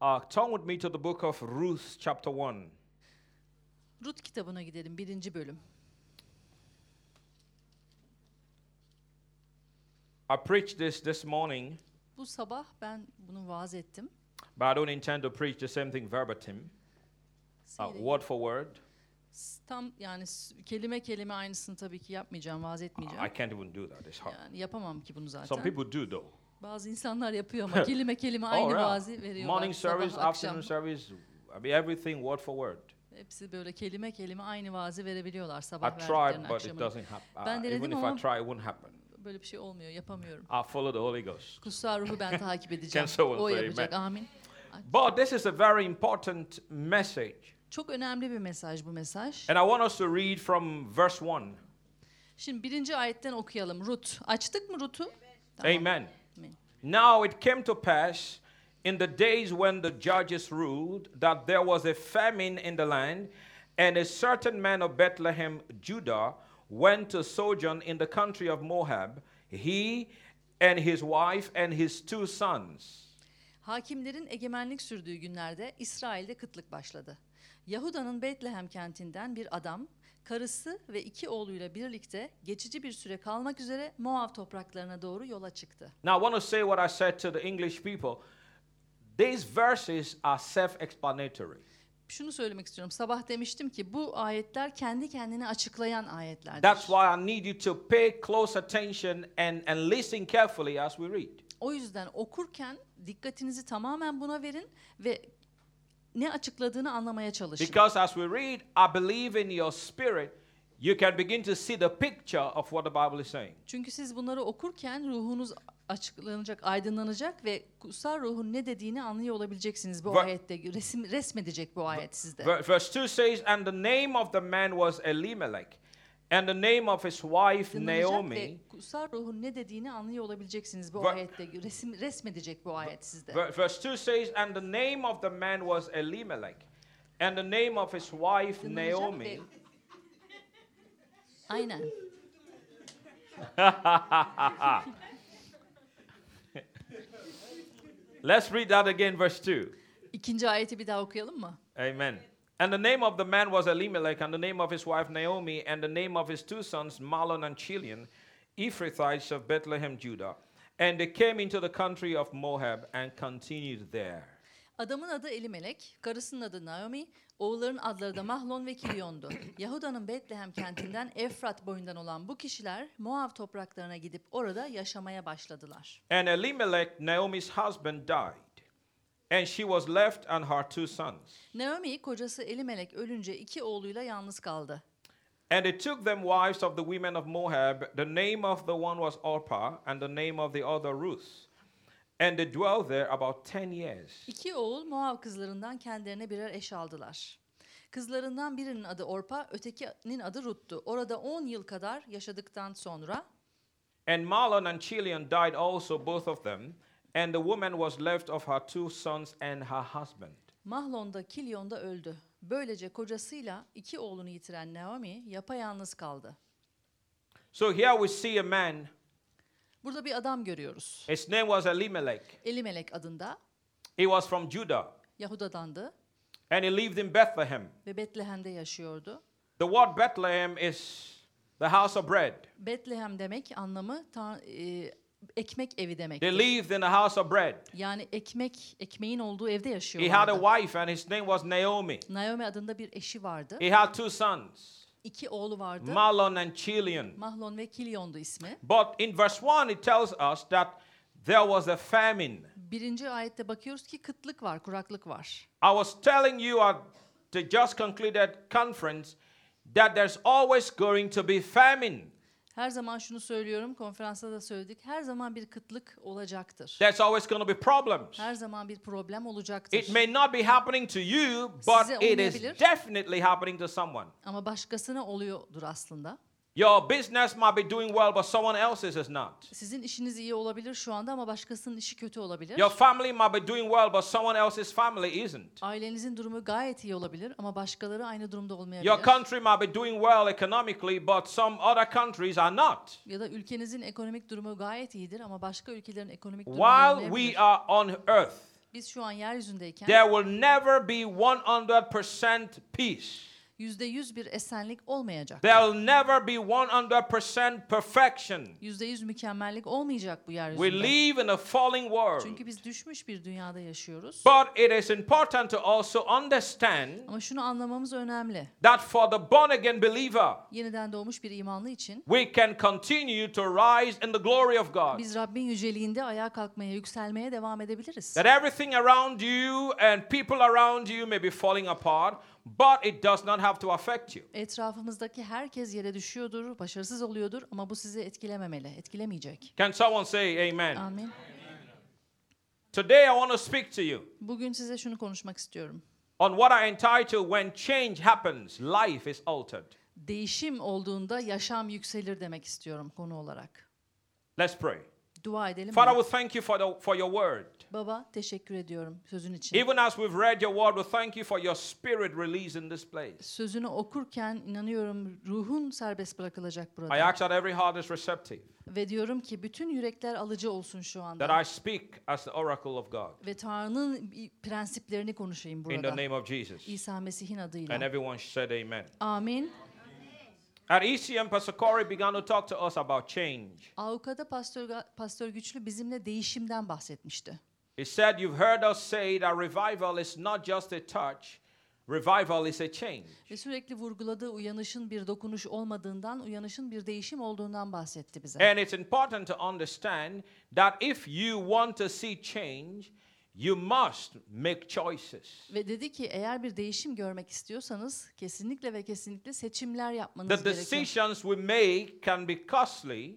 Uh, turn with me to the book of Ruth, chapter 1. Rut kitabına gidelim birinci bölüm. I preached this this morning, Bu sabah ben bunu vaaz ettim. but I don't intend to preach the same thing verbatim, uh, word for word. Tam yani kelime kelime aynısını tabii ki yapmayacağım, vaaz etmeyeceğim. I can't even do that. It's hard. Yani yapamam ki bunu zaten. Some people do, though. Bazı insanlar yapıyor ama kelime kelime Oh, aynı yeah. vaazı veriyorlar. Morning sabah, service, akşam. afternoon service, I mean, everything word for word. Hepsi böyle kelime kelime aynı vaazı verebiliyorlar I sabah tried, verdiklerini but it akşamına. Ben Uh, denedim even if I ama- try, it happen. Böyle bir şey olmuyor, yapamıyorum. I follow the Holy Ghost. Kutsal ruhu ben takip edeceğim. o yapacak. Amin. But this is a very important message. Çok önemli bir mesaj bu mesaj. And I want us to read from verse 1. Şimdi birinci ayetten okuyalım. Rut. Açtık mı Rut'u? Tamam. Amen. Now it came to pass in the days when the judges ruled that there was a famine in the land, and a certain man of Bethlehem, Judah, went to sojourn in the country of Moab, he and his wife and his two sons. Hakimlerin egemenlik sürdüğü günlerde İsrail'de kıtlık başladı. Yahuda'nın Betlehem kentinden bir adam, karısı ve iki oğluyla birlikte geçici bir süre kalmak üzere Moav topraklarına doğru yola çıktı. Now, I want to say what I said to the English people. These verses are self explanatory. Şunu söylemek istiyorum. Sabah demiştim ki bu ayetler kendi kendini açıklayan ayetlerdir. That's why I need you to pay close attention and, and listen carefully as we read. O yüzden okurken dikkatinizi tamamen buna verin ve ne açıkladığını anlamaya çalışın. Because as we read, I believe in your spirit, you can begin to see the picture of what the Bible is saying. Çünkü siz bunları okurken ruhunuz açıklanacak, aydınlanacak ve kutsal ruhun ne dediğini anlıyor olabileceksiniz bu Ver- ayette. Resim, resmedecek bu ayet sizde. Ver- Verse 2 says, And the name of the man was Elimelech, and the name of his wife Naomi. ve kutsal ruhun ne dediğini anlıyor olabileceksiniz bu Ver- ayette. Resim, resmedecek bu ayet sizde. Ver- Verse 2 says, And the name of the man was Elimelech, and the name of his wife Aydınlanacak Naomi. ve- Aynen. Let's read that again, verse 2. İkinci ayeti bir daha okuyalım mı? Amen. And the name of the man was Elimelech, and the name of his wife Naomi, and the name of his two sons Mahlon and Chilion, Ephrathites of Bethlehem, Judah. And they came into the country of Moab and continued there. Adamın adı Elimelek, karısının adı Naomi, oğulların adları da Mahlon ve Kilyon'du. Yahuda'nın Betlehem kentinden Efrat boyundan olan bu kişiler Moav topraklarına gidip orada yaşamaya başladılar. And Elimelech, Naomi's husband, died, and she was left and her two sons. Naomi kocası Elimelek ölünce iki oğluyla yalnız kaldı. And they took them wives of the women of Moab. The name of the one was Orpah, and the name of the other Ruth. And they dwelt there about ten years. İki oğul Moav kızlarından kendilerine birer eş aldılar. Kızlarından birinin adı Orpa, ötekinin adı Rut'tu. Orada 10 yıl kadar yaşadıktan sonra And Mahlon and Chilion died also, both of them, and the woman was left of her two sons and her husband. Mahlon da Kilyon da öldü. Böylece kocasıyla iki oğlunu yitiren Naomi yapayalnız kaldı. So here we see a man, Burada bir adam görüyoruz. his name was Elimelech. Elimelek adında, He was from Judah, Yahuda'dandı and he lived in Bethlehem. ve Betlehem'de yaşıyordu. The word Bethlehem is the house of bread. Betlehem demek anlamı ta- e, ekmek evi demek. They lived in the house of bread. Yani ekmek, ekmeğin olduğu evde He had a wife, and his name was Naomi. Naomi adında bir eşi vardı. He had two sons, İki oğlu vardı. Mahlon and Chilion. Mahlon ve Kilyon'du ismi. But in verse 1, it tells us that there was a famine. Birinci ayette bakıyoruz ki kıtlık var, kuraklık var. I was telling you at the just concluded conference that there's always going to be famine. Her zaman şunu söylüyorum, konferansta da söyledik. Her zaman bir kıtlık olacaktır. There's always going to be problems. Her zaman bir problem olacaktır. It may not be happening to you, but Size it is olmayabilir. definitely happening to someone. Ama başkasına oluyordur aslında. Your business might be doing well, but someone else's is not. Sizin işiniz iyi olabilir şu anda ama başkasının işi kötü olabilir. Your family might be doing well, but someone else's family isn't. Ailenizin durumu gayet iyi olabilir ama başkaları aynı durumda olmayabilir. Your country might be doing well economically, but some other countries are not. Ya da ülkenizin ekonomik durumu gayet iyidir ama başka ülkelerin ekonomik durumu While we are on earth, Biz şu an yeryüzündeyken there will never be 100% peace. Yüzde yüz bir esenlik olmayacak. There will never be 100% perfection. Yüzde yüz mükemmellik olmayacak bu We yeryüzünde. live in a falling world. Çünkü biz düşmüş bir dünyada yaşıyoruz. But it is important to also understand Ama şunu anlamamız önemli. that for the born again believer, Yeniden doğmuş bir imanlı için we can continue to rise in the glory of God. biz Rabbin yüceliğinde ayağa kalkmaya, yükselmeye devam edebiliriz. That everything around you and people around you may be falling apart, but it does not have to affect you. Etrafımızdaki herkes yere düşüyordur, başarısız oluyordur ama bu sizi etkilememeli, etkilemeyecek. Can someone say amen? Amin. Today I want to speak to you Bugün size şunu konuşmak istiyorum. on what I entitle When Change Happens, Life is Altered. Değişim olduğunda yaşam yükselir demek istiyorum konu olarak. Let's pray. Dua edelim. Father, mi? we thank you for, the, for your word. Baba teşekkür ediyorum sözün için. Even as we've read your word, we thank you for your spirit released in this place. Sözünü okurken inanıyorum ruhun serbest bırakılacak I burada. ask that every heart is receptive, Ve diyorum ki bütün yürekler alıcı olsun şu anda. that I speak as the oracle of God. Ve Tanrı'nın i- prensiplerini konuşayım In the burada. name of Jesus. İsa Mesih'in And adıyla. everyone said amen. Amin. At ECM, Pastor Corey began to talk to us about change. Avukada Pastör, Pastör Güçlü bizimle değişimden bahsetmişti. He said, You've heard us say that revival is not just a touch, revival is a change. Ve sürekli vurguladığı uyanışın bir dokunuş olmadığından, uyanışın bir değişim olduğundan bahsetti bize. And it's important to understand that if you want to see change, you must make choices. Ve dedi ki eğer bir değişim görmek istiyorsanız kesinlikle ve kesinlikle seçimler The yapmanız gerekiyor. decisions we make can be costly,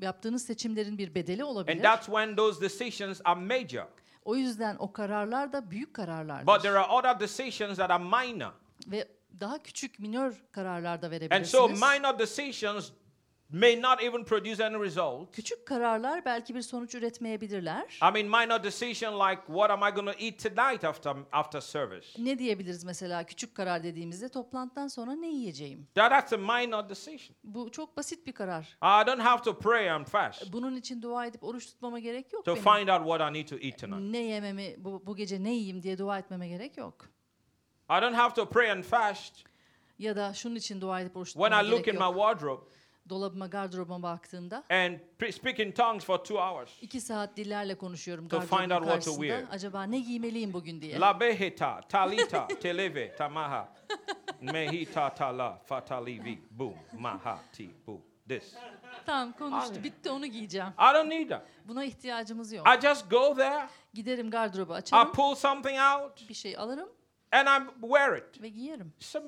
Yaptığınız seçimlerin bir bedeli and olabilir. that's when those decisions are major. O yüzden o kararlar da büyük But kararlardır. there are other decisions that are minor. Ve daha küçük minör kararlar da And so verebilirsiniz. minor decisions may not even produce any result. Küçük kararlar belki bir sonuç üretmeyebilirler. I mean, minor decision like what am I going to eat tonight after after service? Ne diyebiliriz mesela küçük karar dediğimizde toplantıdan sonra ne yiyeceğim? That, that's a minor decision. Bu çok basit bir karar. I don't have to pray and fast Bunun için dua edip oruç tutmama gerek yok to benim. find out what I need to eat tonight. Ne yememi, bu, bu gece ne yiyeyim diye dua etmeme gerek yok. I don't have to pray and fast Ya da şunun için dua edip oruç when tutmama I look in my yok. wardrobe Dolabıma, gardırobuma baktığımda and speak in tongues for two hours. iki saat dillerle konuşuyorum To find out what to karşısında. wear. Acaba ne giymeliyim bugün diye. La beheta, talita, televe, tamaha, mehita tala, fatalivi, boom, maha, ti, boom. This. Tamam konuştu. Bitti onu giyeceğim. I don't need that. Buna ihtiyacımız yok. I just go there, Giderim gardırobu I açarım. pull something out, Bir şey alırım and I wear it. ve giyerim. Some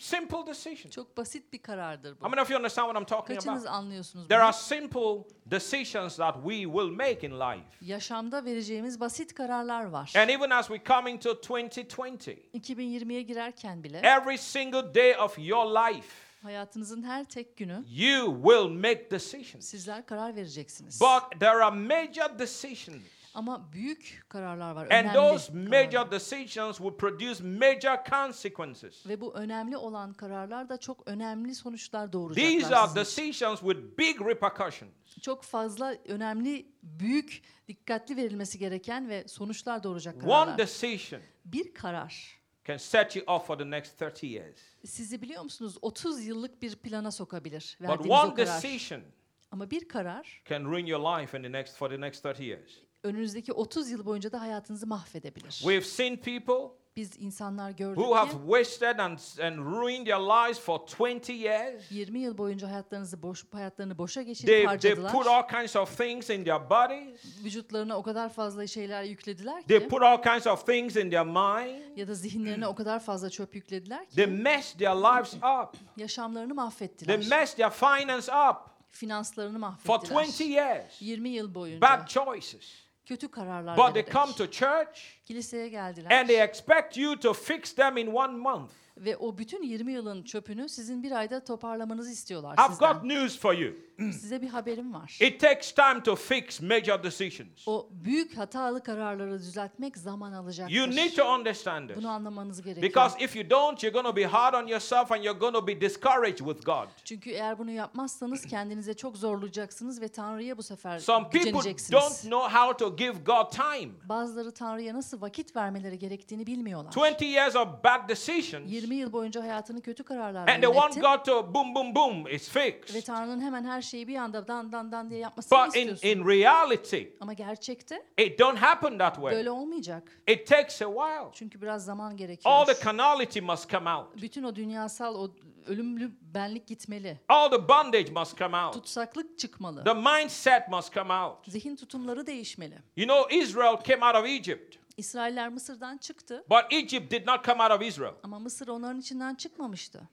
simple decision. Çok basit bir karardır bu. How many of you understand what I'm talking Kaçınız about? anlıyorsunuz There bunu? are simple decisions that we will make in life. Yaşamda vereceğimiz basit kararlar var. And even as we come into 2020, 2020'ye girerken bile every single day of your life, hayatınızın her tek günü you will make decisions. sizler karar vereceksiniz. But there are major decisions. Ama büyük kararlar var. And önemli those kararlar. major decisions will produce major consequences. Ve bu önemli olan kararlar da çok önemli sonuçlar These doğuracaklar are sizin için. decisions with big repercussions. Çok fazla önemli, büyük, dikkatli verilmesi gereken ve sonuçlar doğuracak One kararlar. decision Bir karar can set you off for the next 30 years. sizi biliyor musunuz 30 yıllık bir plana sokabilir But verdiğiniz o one karar. decision Ama bir karar can ruin your life in the next for the next 30 years. Önünüzdeki 30 yıl boyunca da hayatınızı mahvedebilir. We've seen people Biz insanlar gördük who have ki wasted and, and ruined their lives for 20 years. 20 yıl boyunca hayatlarınızı boş hayatlarını boşa geçirip They, they harcadılar. put all kinds of things in their bodies. Vücutlarına o kadar fazla şeyler yüklediler They ki put all kinds of things in their mind. ya da zihinlerine o kadar fazla çöp yüklediler They ki messed their lives up. yaşamlarını They mahvettiler. messed their finance up Finanslarını for 20 mahvettiler. years. 20 yıl boyunca Bad choices. Kötü kararlar But they vererek come to church kiliseye geldiler. and they expect you to fix them in one month. Ve o bütün 20 yılın çöpünü sizin bir ayda toparlamanızı istiyorlar I've got news for you. Size bir haberim var. It takes time to fix major decisions. O büyük hatalı kararları düzeltmek zaman alacaktır. You need to understand this. Bunu anlamanız gerekiyor. Because if you don't, you're going to be hard on yourself and you're going to be discouraged with God. Çünkü eğer bunu yapmazsanız kendinize çok zorlayacaksınız ve Tanrı'ya bu sefer Some people don't know how to give God time. Bazıları Tanrı'ya nasıl nasıl vakit vermeleri gerektiğini bilmiyorlar. 20 years of bad decisions. 20 yıl boyunca hayatını kötü kararlarla And they want. God to boom, boom, boom, it's Ve fixed. Tanrı'nın hemen her şeyi bir anda dan dan dan diye yapmasını But in, istiyorsun. in reality, Ama gerçekte it don't happen that way. böyle olmayacak. It takes a while. Çünkü biraz zaman gerekiyor. All the carnality must come out. Bütün o dünyasal o ölümlü benlik gitmeli. All the bondage must come out. Tutsaklık çıkmalı. The mindset must come out. Zihin tutumları değişmeli. You know, Israel came out of Egypt, İsrailler Mısır'dan çıktı but Egypt did not come out of Israel. ama Mısır onların içinden çıkmamıştı.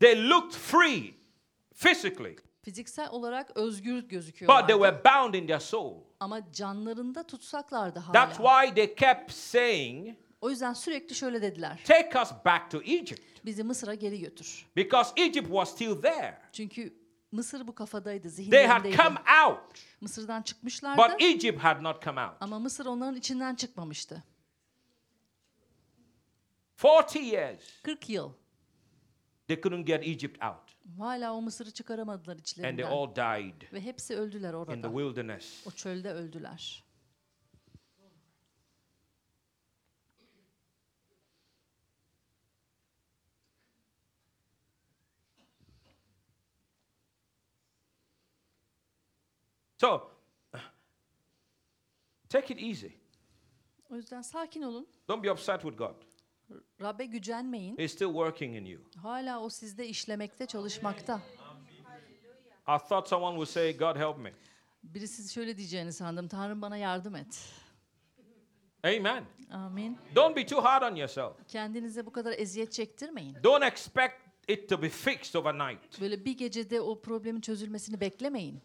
They looked free physically, Fiziksel olarak özgür but they gözüküyorlardı. were bound in their soul. Ama canlarında tutsaklardı That's hala. why they kept saying, O yüzden sürekli şöyle dediler. Take us back to Egypt. Bizi Mısır'a geri götür. Because Egypt was still there. Çünkü Mısır bu kafadaydı, They had zihinlerindeydi. come out, Mısır'dan çıkmışlardı but Egypt had not come out. ama Mısır onların içinden çıkmamıştı. 40 years, 40 yıl. they couldn't get Egypt out. Hala o Mısır'ı çıkaramadılar And they içlerinden. all died Ve hepsi öldüler in the orada. wilderness. O çölde öldüler. So, take it easy. O yüzden sakin olun. Don't be upset with God. Rabbe gücenmeyin. He's still working in you. Hala o sizde işlemekte, çalışmakta. I thought someone would say, God help me. Birisi şöyle diyeceğini sandım. Tanrım bana yardım et. Amen. Amin. Don't be too hard on yourself. Kendinize bu kadar eziyet çektirmeyin. Don't expect it to be fixed overnight. Böyle bir gecede o problemin çözülmesini beklemeyin.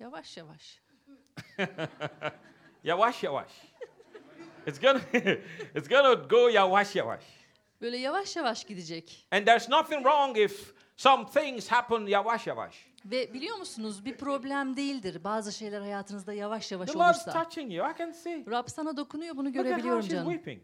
Yavaş yavaş. Yawash yawash. It's gonna it's gonna go yawash yawash. Böyle yavaş yavaş gidecek. And there's nothing wrong if some things happen yawash yawash. Ve biliyor musunuz bir problem değildir. Bazı şeyler hayatınızda yavaş yavaş The Lord's olursa. touching you. I can see. Rab sana dokunuyor bunu Look at how görebiliyorum she's canım. weeping.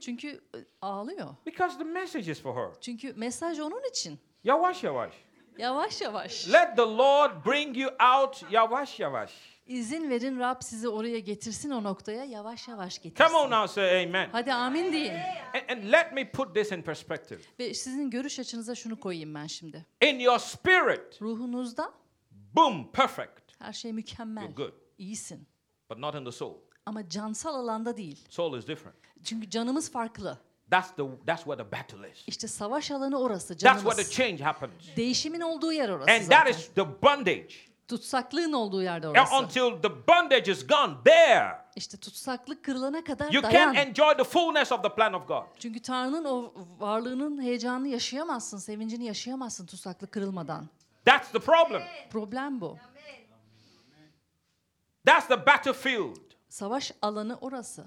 Çünkü e, ağlıyor. Because the message is for her. Çünkü mesaj onun için. Yawash yawash. Yavaş yavaş. Let the Lord bring you out yawash yawash. İzin verin Rab sizi oraya getirsin o noktaya yavaş yavaş getirsin. Come on now, say amen. Hadi amin deyin. And, and let me put this in perspective. Ve sizin görüş açınıza şunu koyayım ben şimdi. In your spirit, Ruhunuzda boom, perfect. her şey mükemmel. You're good. İyisin. But not in the soul. Ama cansal alanda değil. Soul is different. Çünkü canımız farklı. That's the that's where the battle is. İşte savaş alanı orası That's where the canımız. change happens. Değişimin olduğu yer orası And that zaten. is the bondage. Tutsaklığın olduğu yerde And orası. until the bondage is gone, there İşte tutsaklık kırılana kadar you dayan. can't enjoy the fullness of the plan of God. Çünkü Tanrı'nın o varlığının heyecanını yaşayamazsın, sevincini yaşayamazsın tutsaklık kırılmadan. That's the problem. Problem bu. That's the battlefield. Savaş alanı orası.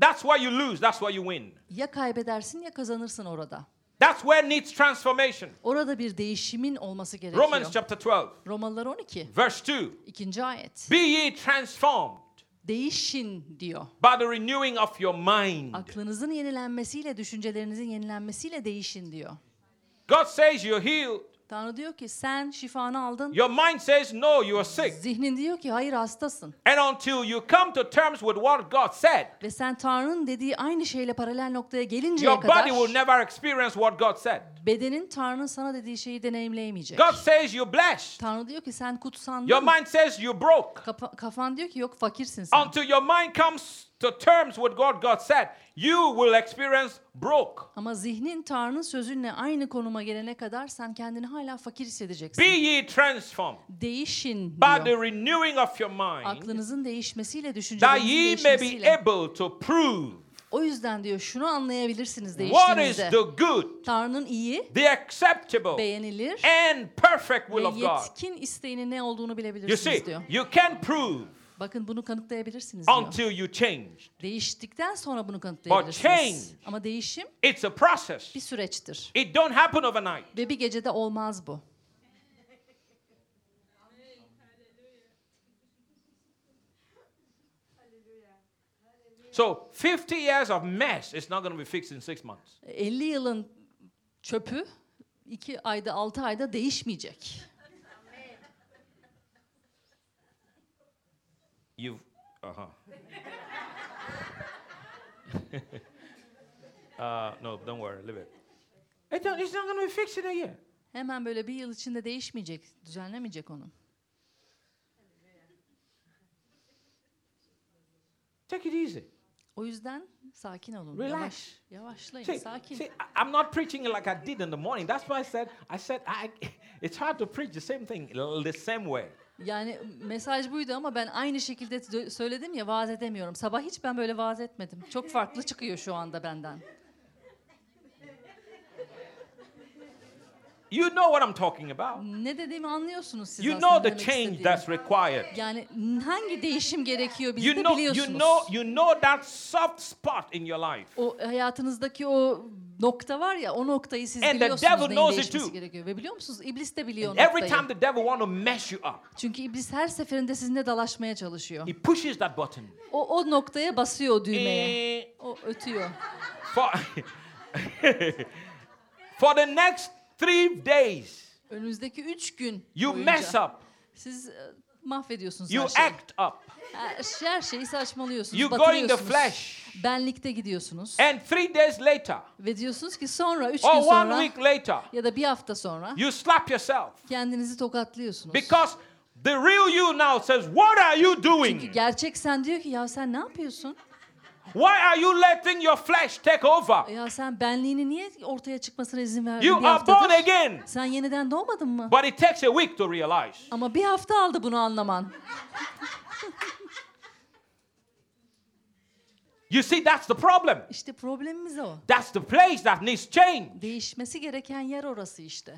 That's where you lose, that's where you win. Ya kaybedersin ya kazanırsın orada. That's where needs transformation. Orada bir değişimin olması gerekiyor. Romans chapter 12, Romalılar 12. verse 2. ikinci ayet. Be ye transformed Değişin diyor. by the renewing of your mind. Aklınızın yenilenmesiyle, düşüncelerinizin yenilenmesiyle değişin diyor. God says you're healed. Tanrı diyor ki sen şifanı aldın. Your mind says no, you are sick. Zihnin diyor ki hayır hastasın. And until you come to terms with what God said, Ve sen Tanrı'nın dediği aynı şeyle paralel noktaya gelinceye your kadar body will never experience what God said. bedenin Tanrı'nın sana dediği şeyi deneyimleyemeyecek. God says you're blessed. Tanrı diyor ki sen kutsandın. Your mind says you're broke. Kafa- kafan diyor ki yok fakirsin sen. Until your mind comes to terms with what God said, you will experience broke. Ama zihnin Tanrı'nın sözünle aynı konuma gelene kadar sen kendini hala fakir hissedeceksin. Be ye transformed Değişin by the renewing of your mind, Aklınızın değişmesiyle, that düşüncelerinizin ye may be değişmesiyle. able to prove O yüzden diyor şunu anlayabilirsiniz değiştiğinizde. Tanrı'nın iyi, the acceptable, beğenilir and perfect will ve of God. yetkin isteğinin ne olduğunu You bilebilirsiniz see, diyor. you can prove Bakın bunu kanıtlayabilirsiniz diyor. until you change. Değiştikten sonra bunu But kanıtlayabilirsiniz. change- Ama değişim It's a process. bir süreçtir. It don't happen overnight. Ve bir gecede olmaz bu. So 50 years of mess is not going to be fixed in six months. 50 yılın çöpü 2 ayda 6 ayda değişmeyecek. You've uh-huh. uh no, don't worry, leave it. It's not going to be fixed in a year. Hemen böyle bir yıl içinde değişmeyecek, düzenlemeyecek onu. Take it easy. O yüzden sakin olun. Relax. Yavaş, yavaşlayın, See, sakin. see, I'm not preaching like I did in the morning. That's why I said, I said, I, it's hard to preach the same thing the same way. Yani mesaj buydu ama ben aynı şekilde söyledim ya vaaz edemiyorum. Sabah hiç ben böyle vaaz etmedim. Çok farklı çıkıyor şu anda benden. You know what I'm talking about. Ne dediğimi anlıyorsunuz siz You know the change istediğimi. that's required. Yani hangi değişim gerekiyor bizde You know, you biliyorsunuz. know, you know that soft spot in your life. O hayatınızdaki o nokta var ya o noktayı siz And the biliyorsunuz devil neyin knows it değişmesi too. gerekiyor. Ve biliyor musunuz iblis de biliyor o Every noktayı. time the devil want to mess you up, Çünkü iblis her seferinde sizinle dalaşmaya çalışıyor. he pushes that button. O, o noktaya basıyor o düğmeye. Eh, O ötüyor. for, for the next three days, Önünüzdeki üç gün you boyunca mess up, siz e, mahvediyorsunuz you her şeyi. act up, Her, her şeyi saçmalıyorsunuz, you go in the batırıyorsunuz. flesh, Benlikte gidiyorsunuz. and three days later, Ve diyorsunuz ki sonra, üç or gün one sonra week later, ya da bir hafta sonra you slap yourself kendinizi tokatlıyorsunuz. because the real you now says, "What are you Çünkü doing? gerçek sen diyor ki ya sen ne yapıyorsun? Why are you letting your flesh take over? Ya sen benliğini niye ortaya çıkmasına izin verdin You bir are born again." Sen yeniden doğmadın mı? But it takes a week to realize. Ama bir hafta aldı bunu anlaman. You see, that's the problem. İşte problemimiz o. That's the place that needs change. Değişmesi gereken yer orası işte.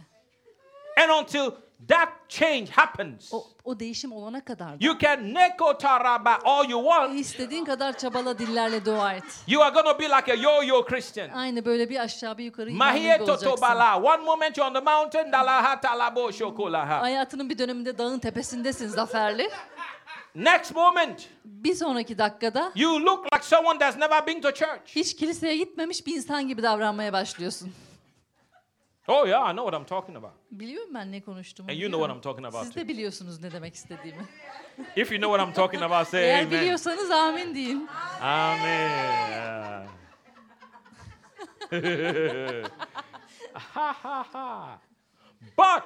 And until that change happens, O, o değişim olana kadar da you can neko taraba all you want. istediğin kadar çabala dillerle dua et. You are going to be like a yo-yo Christian. Aynı böyle bir aşağı bir yukarı olacaksın. totobala. One moment you're on the mountain, dalaha talabo shokolaha. Hayatının bir döneminde dağın tepesindesin zaferli. Next moment, Bir sonraki dakikada you look like someone that's never been to church. hiç kiliseye gitmemiş bir insan gibi davranmaya başlıyorsun. Oh yeah, I know what I'm talking about. Biliyorum ben ne konuştuğumu. And you know what I'm talking about Siz de biliyorsunuz ne demek istediğimi. If you know what I'm talking about, say Eğer amen. biliyorsanız amin deyin. Amen. Ha, ha, ha. but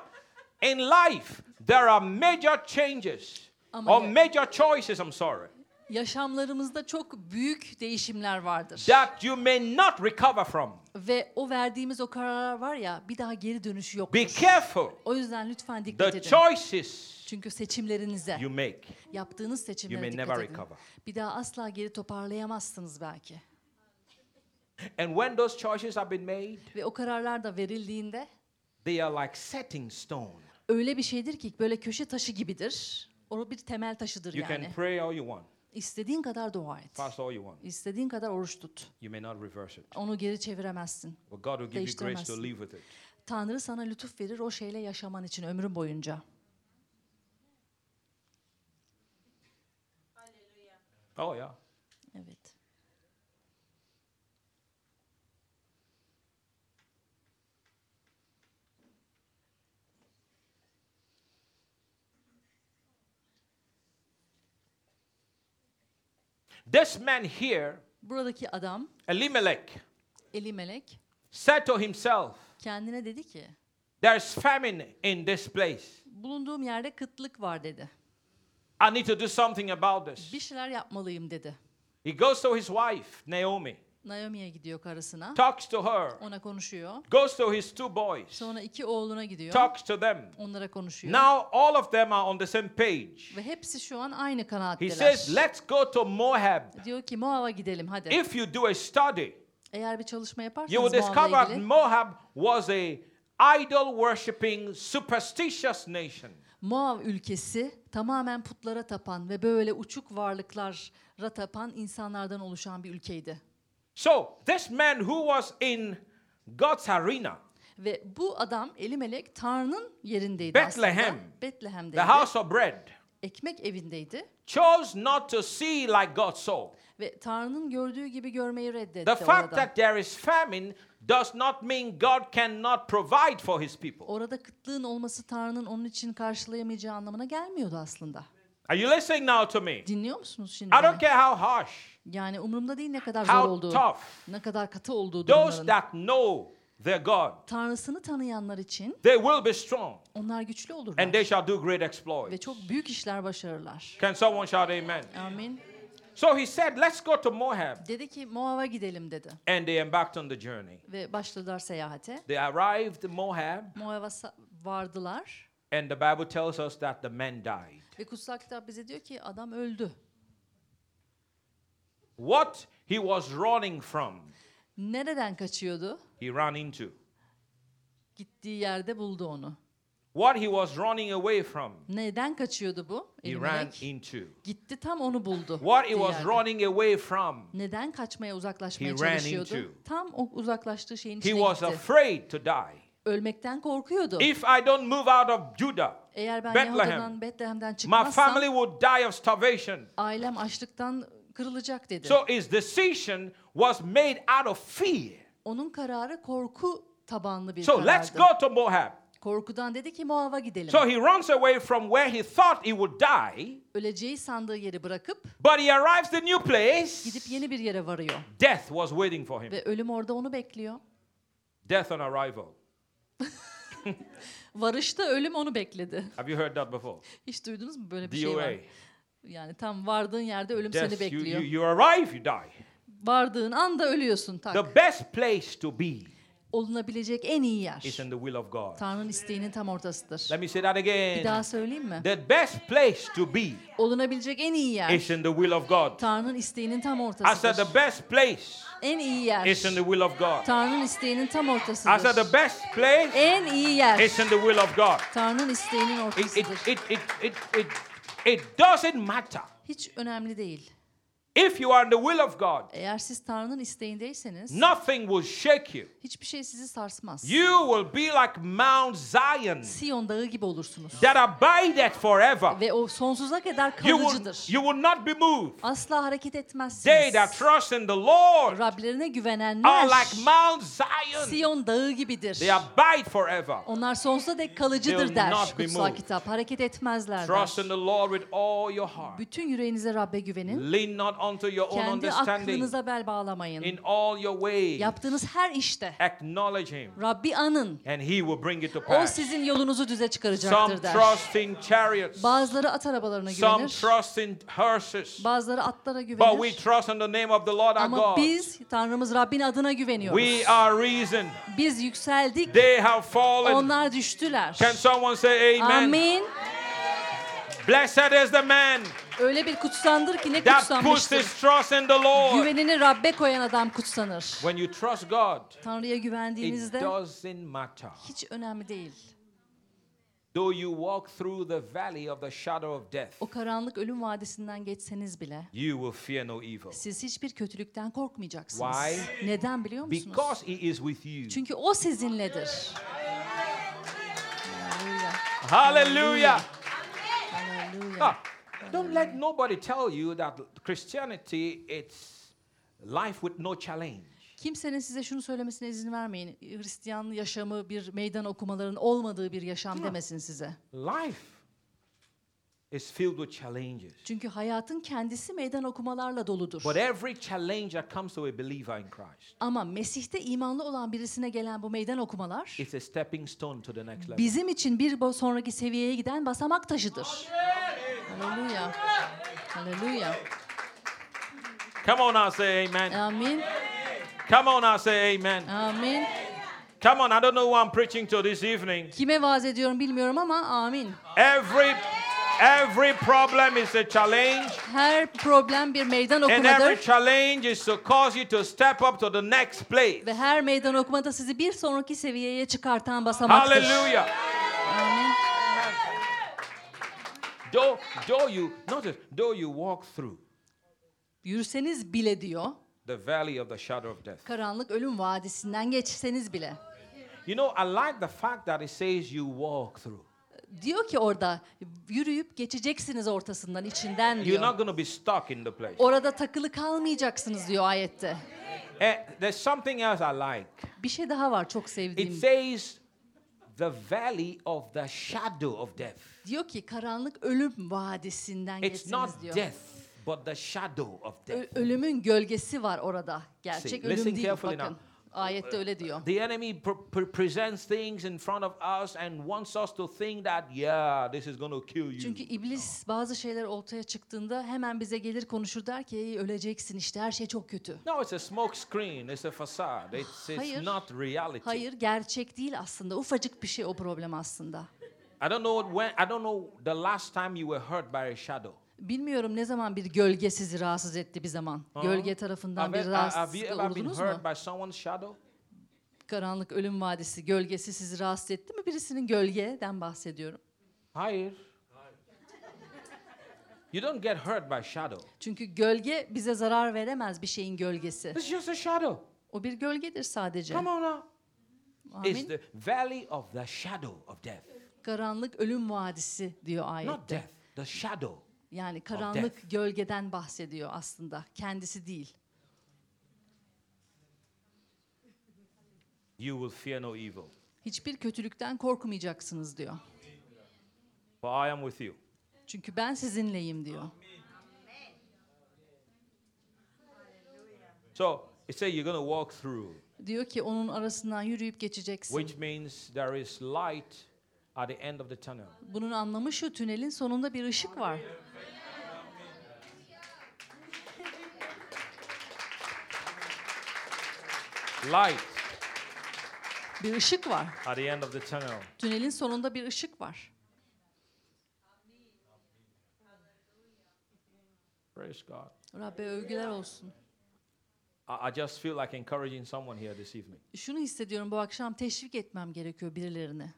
in life, there are major changes Ama or major choices, I'm sorry, Yaşamlarımızda çok büyük değişimler vardır. that you may not recover from. Ve o verdiğimiz o kararlar var ya bir daha geri dönüşü yoktur. Be careful O yüzden lütfen dikkat the edin. choices Çünkü seçimlerinize, you make. yaptığınız seçimlere may dikkat never edin. recover. Bir daha asla geri toparlayamazsınız belki. And when those choices have been made, Ve o kararlar da verildiğinde they are like setting stone. öyle bir şeydir ki böyle köşe taşı gibidir. O bir temel taşıdır You yani. can pray all you want, İstediğin kadar dua et. fast all you want. İstediğin kadar oruç tut. You may not reverse it. Onu geri çeviremezsin. But God will give you grace to live with it. Tanrı sana lütuf verir o şeyle yaşaman için ömrün boyunca. Oh yeah. Evet. This man here, Buradaki adam Elimelech, Elimelek said to himself, kendine dedi ki There's famine in this place. bulunduğum yerde kıtlık var dedi. I need to do something about this. Bir şeyler yapmalıyım dedi. He goes to his wife, Naomi, Naomi'ye gidiyor karısına. talks to her, Ona konuşuyor. goes to his two boys, Sonra iki oğluna gidiyor. talks to them. Onlara konuşuyor. Now all of them are on the same page. Ve hepsi şu an aynı He kanaatteler. says, Let's go to Moab. Diyor ki Moab'a gidelim hadi. If you do a study, Eğer bir çalışma you will yaparsanız discover ilgili. Moab was a idol worshipping, superstitious nation. Moab ülkesi tamamen putlara tapan ve böyle uçuk varlıklara tapan insanlardan oluşan bir ülkeydi. So this man who was in God's arena, Ve bu adam Elimelek Tanrı'nın yerindeydi Bethlehem. aslında. Bethlehem'deydi. the house of bread, Ekmek evindeydi chose not to see like God saw. ve Tanrı'nın gördüğü gibi görmeyi reddetti The fact that there is famine does not mean God cannot provide for his people. Orada kıtlığın olması Tanrı'nın onun için karşılayamayacağı anlamına gelmiyordu aslında. Are you listening now to me? Dinliyor musunuz şimdi? I don't care how harsh, Yani umurumda değil ne kadar zor how olduğu, tough. ne kadar katı olduğu Those durumların. that know their God, Tanrısını tanıyanlar için they will be strong onlar güçlü olurlar. and they shall do great Ve exploits. çok büyük işler başarırlar. Can someone shout amen? Amin. So he said, Let's go to Moab. Dedi ki Moab'a gidelim dedi. And they embarked on the journey. Ve başladılar seyahate. They arrived in Moab, Moab'a sa- vardılar. and the Bible tells us that the man died. Ve kutsal kitap bize diyor ki adam öldü. What he was running from, Nereden kaçıyordu? he ran into. Gittiği yerde buldu onu. What he was running away from, Neden kaçıyordu bu? he ran into. gitti tam onu buldu. What he was running away from, Neden kaçmaya uzaklaşmaya He ran çalışıyordu? into. Tam o uzaklaştığı şeyin he içine was gitti. afraid to die. Ölmekten korkuyordu. If I don't move out of Judah, Eğer ben Bethlehem, Yahuda'dan Bethlehem'den my çıkmazsam family would die of starvation. ailem açlıktan kırılacak dedi. So his decision was made out of fear. Onun kararı korku tabanlı bir So karardı. let's go to Moab. Korkudan dedi ki Moab'a gidelim. So he runs away from where he thought he would die, Öleceği sandığı yeri bırakıp but he arrives a new place. gidip yeni bir yere varıyor. Death was waiting for him. Ve ölüm orada onu bekliyor. Death on arrival. Varışta ölüm onu bekledi. Have you heard that before? Hiç duydunuz mu böyle bir şey DOA. var? Yani tam vardığın yerde ölüm seni Death. You, you, bekliyor. you arrive, you die. Vardığın anda ölüyorsun tak. The best place to be Olunabilecek en iyi yer. in the will of God. Tanrı'nın isteğinin tam ortasıdır. Let me say that Bir daha again. söyleyeyim mi? The best place to be Olunabilecek en iyi yer. is in the will of God. Tanrı'nın isteğinin tam I said ortasıdır. the best place En iyi yer. is in the will of God. Tanrı'nın isteğinin tam I said ortasıdır. the best place En iyi yer. is in the will of God. Tanrı'nın isteğinin It, it, ortasıdır. it, it, it, it, it doesn't matter. Hiç önemli değil. If you are in the will of God, Eğer siz Tanrı'nın isteğindeyseniz nothing will shake you. hiçbir şey sizi sarsmaz. You will be like Mount Zion Siyon dağı gibi olursunuz. that abideth forever. Ve o sonsuza kadar You will, kalıcıdır. you will not be moved. Asla hareket They etmezsiniz. that trust in the Lord Rablerine are güvenenler like Mount Zion. Siyon dağı gibidir. They abide forever. Onlar sonsuza dek They kalıcıdır will der kutsal kitap. Hareket etmezler Trust in the Lord with all your heart. Bütün yüreğinize Rabbe güvenin. Lean not unto your own Kendi understanding. aklınıza bel bağlamayın. In all your ways, Yaptığınız her işte acknowledge Him, Rabbi anın. and He will bring it to O pass. sizin yolunuzu düze Some çıkaracaktır der. trust in chariots, Bazıları at arabalarına some güvenir. trust in horses, Bazıları atlara but we güvenir. trust in the name of the Lord our Ama God. biz Tanrımız Rabbin adına güveniyoruz. We are risen. Biz yükseldik. They have fallen. Onlar düştüler. Can someone say amen? Amin. Blessed is the man Öyle bir kutsandır ki ne that puts kutsanmıştır. his trust in the Lord. Güvenini Rabbe koyan adam kutsanır. When you trust God, Tanrı'ya it güvendiğinizde doesn't matter. hiç önemli değil. Though you walk through the valley of the shadow of death, O karanlık ölüm vadisinden geçseniz bile you will fear no evil. siz hiçbir kötülükten korkmayacaksınız. Why? Neden biliyor musunuz? Because he is with you. Çünkü o sizinledir. Hallelujah. Hallelujah. Hallelujah. Ah, don't let nobody tell you that Christianity it's life with no challenge. Kimsenin size şunu söylemesine izin vermeyin. Hristiyan yaşamı bir meydan okumaların olmadığı bir yaşam demesin size. Life is filled with challenges. Çünkü hayatın kendisi meydan okumalarla doludur. But every challenge that comes to a believer in Christ Ama Mesih'te imanlı olan birisine gelen bu meydan okumalar is a stepping stone to the next level. bizim için bir sonraki seviyeye giden basamak taşıdır. Haleluya. Haleluya. Come on now, say amen. Amin. Come on now, say amen. Amin. Come on, I don't know who I'm preaching to this evening. Kime vaaz ediyorum bilmiyorum ama amin. Every every problem is a challenge, Her problem bir meydan and every okumadır. challenge is to cause you to step up to the next place. Ve her meydan okumada sizi bir sonraki seviyeye çıkartan basamaktır. Hallelujah. Though, though you notice, though you walk through Yürüseniz bile diyor, the valley of the shadow of death. karanlık ölüm vadisinden geçseniz bile. You know, I like the fact that it says you walk through. Diyor ki orada yürüyüp geçeceksiniz ortasından, içinden You're diyor. not going to be stuck in the place. Orada takılı kalmayacaksınız diyor ayette. Eh, there's something else I like. Bir şey daha var çok It sevdiğim. says the valley of the shadow of death. Diyor ki karanlık ölüm vadisinden It's not geçsiniz diyor. death, but the shadow of Ö- death. ölümün gölgesi var orada. Gerçek See, ölüm değil bakın. now. Ayette öyle diyor. The enemy pre- pre- presents things in front of us and wants us to think that, yeah, this is going to kill you. Çünkü iblis bazı şeyler ortaya çıktığında hemen bize gelir konuşur der ki "Ey, öleceksin işte her şey çok kötü. No, it's a smoke screen. It's a facade. It's, it's Hayır. not reality. Hayır gerçek değil aslında. Ufacık bir şey o problem aslında. I don't know when. I don't know the last time you were hurt by a shadow. Bilmiyorum ne zaman bir gölge sizi rahatsız etti bir zaman. Gölge tarafından Have, bir you- have you rahatsızlık been oldunuz mu? Karanlık ölüm vadisi gölgesi sizi rahatsız etti mi? Birisinin gölgeden bahsediyorum. Hayır. You don't get hurt by shadow. Çünkü gölge bize zarar veremez bir şeyin gölgesi. It's just a shadow. O bir gölgedir sadece. Come on now. It's Amin. the valley of the shadow of death. Karanlık ölüm vadisi diyor Not ayette. death, the shadow. Yani karanlık gölgeden bahsediyor aslında. Kendisi değil. You will fear no evil, Hiçbir kötülükten korkmayacaksınız diyor. for I am with you. Çünkü ben sizinleyim diyor. So it says you're going to walk through, Diyor ki onun arasından yürüyüp geçeceksin. which means there is light at the end of the tunnel. Bunun anlamı şu tünelin sonunda bir ışık var. Light Bir ışık var. at the end of the tunnel. Tünelin sonunda bir ışık var. Praise God. Rabbe övgüler olsun. I, just feel like encouraging someone here this evening. Şunu hissediyorum bu akşam teşvik etmem gerekiyor birilerini.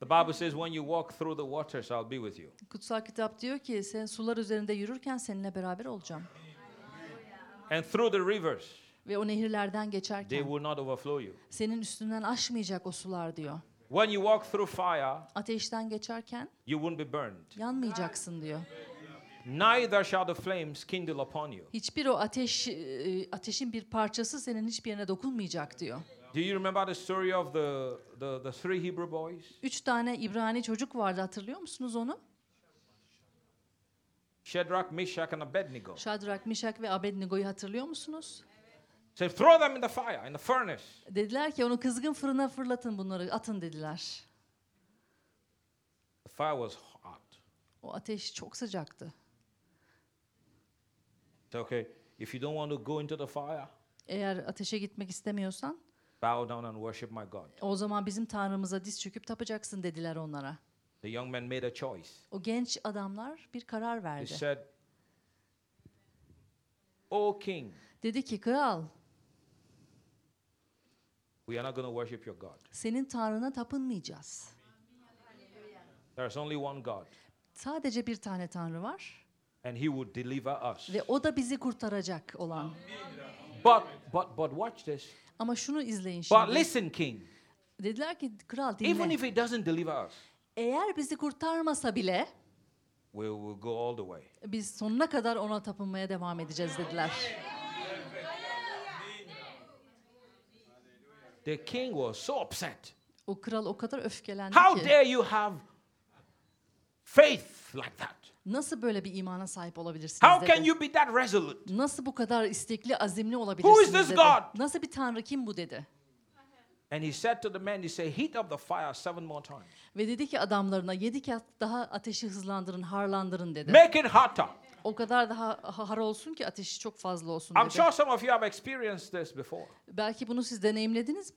The Bible says, when you walk through the waters, I'll be with you. Kutsal kitap diyor ki sen sular üzerinde yürürken seninle beraber olacağım. And through the rivers, Ve o nehirlerden they geçerken will not overflow you. senin üstünden aşmayacak o sular diyor. When you walk through fire, Ateşten geçerken you won't be burned. yanmayacaksın diyor. Neither shall the flames kindle upon you. Hiçbir o ateş e, ateşin bir parçası senin hiçbir yerine dokunmayacak diyor. Do you remember the story of the, the, the three Hebrew boys? Üç tane İbrani çocuk vardı hatırlıyor musunuz onu? Shadrach, Meshach, and Abednego. Şadrak, Mişak ve Abednego'yu hatırlıyor musunuz? Say, throw them in the fire, in the furnace. Dediler ki onu kızgın fırına fırlatın bunları, atın dediler. The fire was hot. O ateş çok sıcaktı. Say, okay, if you don't want to go into the fire, Eğer ateşe gitmek istemiyorsan bow down and worship my God. o zaman bizim Tanrımıza diz çöküp tapacaksın dediler onlara. The young men made a choice. O genç adamlar bir karar They verdi. said, O king, Dedi ki kral we are not going to worship your God. senin Tanrına tapınmayacağız. There's only one God, Sadece bir tane Tanrı var and he would deliver us. ve o da bizi kurtaracak olan. But, but, but watch this. Ama şunu izleyin But şimdi. listen, king, Dediler ki kral even dinle. if he doesn't deliver us, Eğer bizi kurtarmasa bile we will go all the way. biz sonuna kadar ona tapınmaya devam edeceğiz dediler. The king was so upset. O kral o kadar öfkelendi How ki dare you have faith like that? nasıl böyle bir imana sahip olabilirsiniz How dedi. can you be that resolute? Nasıl bu kadar istekli, azimli Who olabilirsiniz is this dedi. God? Nasıl bir tanrı kim bu dedi. And he said to the men, he said, heat up the fire seven more times. Ve dedi ki adamlarına yedi kat daha ateşi hızlandırın, harlandırın dedi. Make it hotter. O kadar daha ha- har olsun ki ateşi çok fazla olsun I'm dedi. sure some of you have experienced this before. Belki bunu siz deneyimlediniz.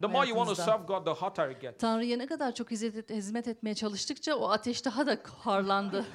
The more you want to Hayatınızda. serve God, the hotter it gets. Tanrı'ya ne kadar çok hizmet, et- hizmet etmeye çalıştıkça o ateş daha da harlandı.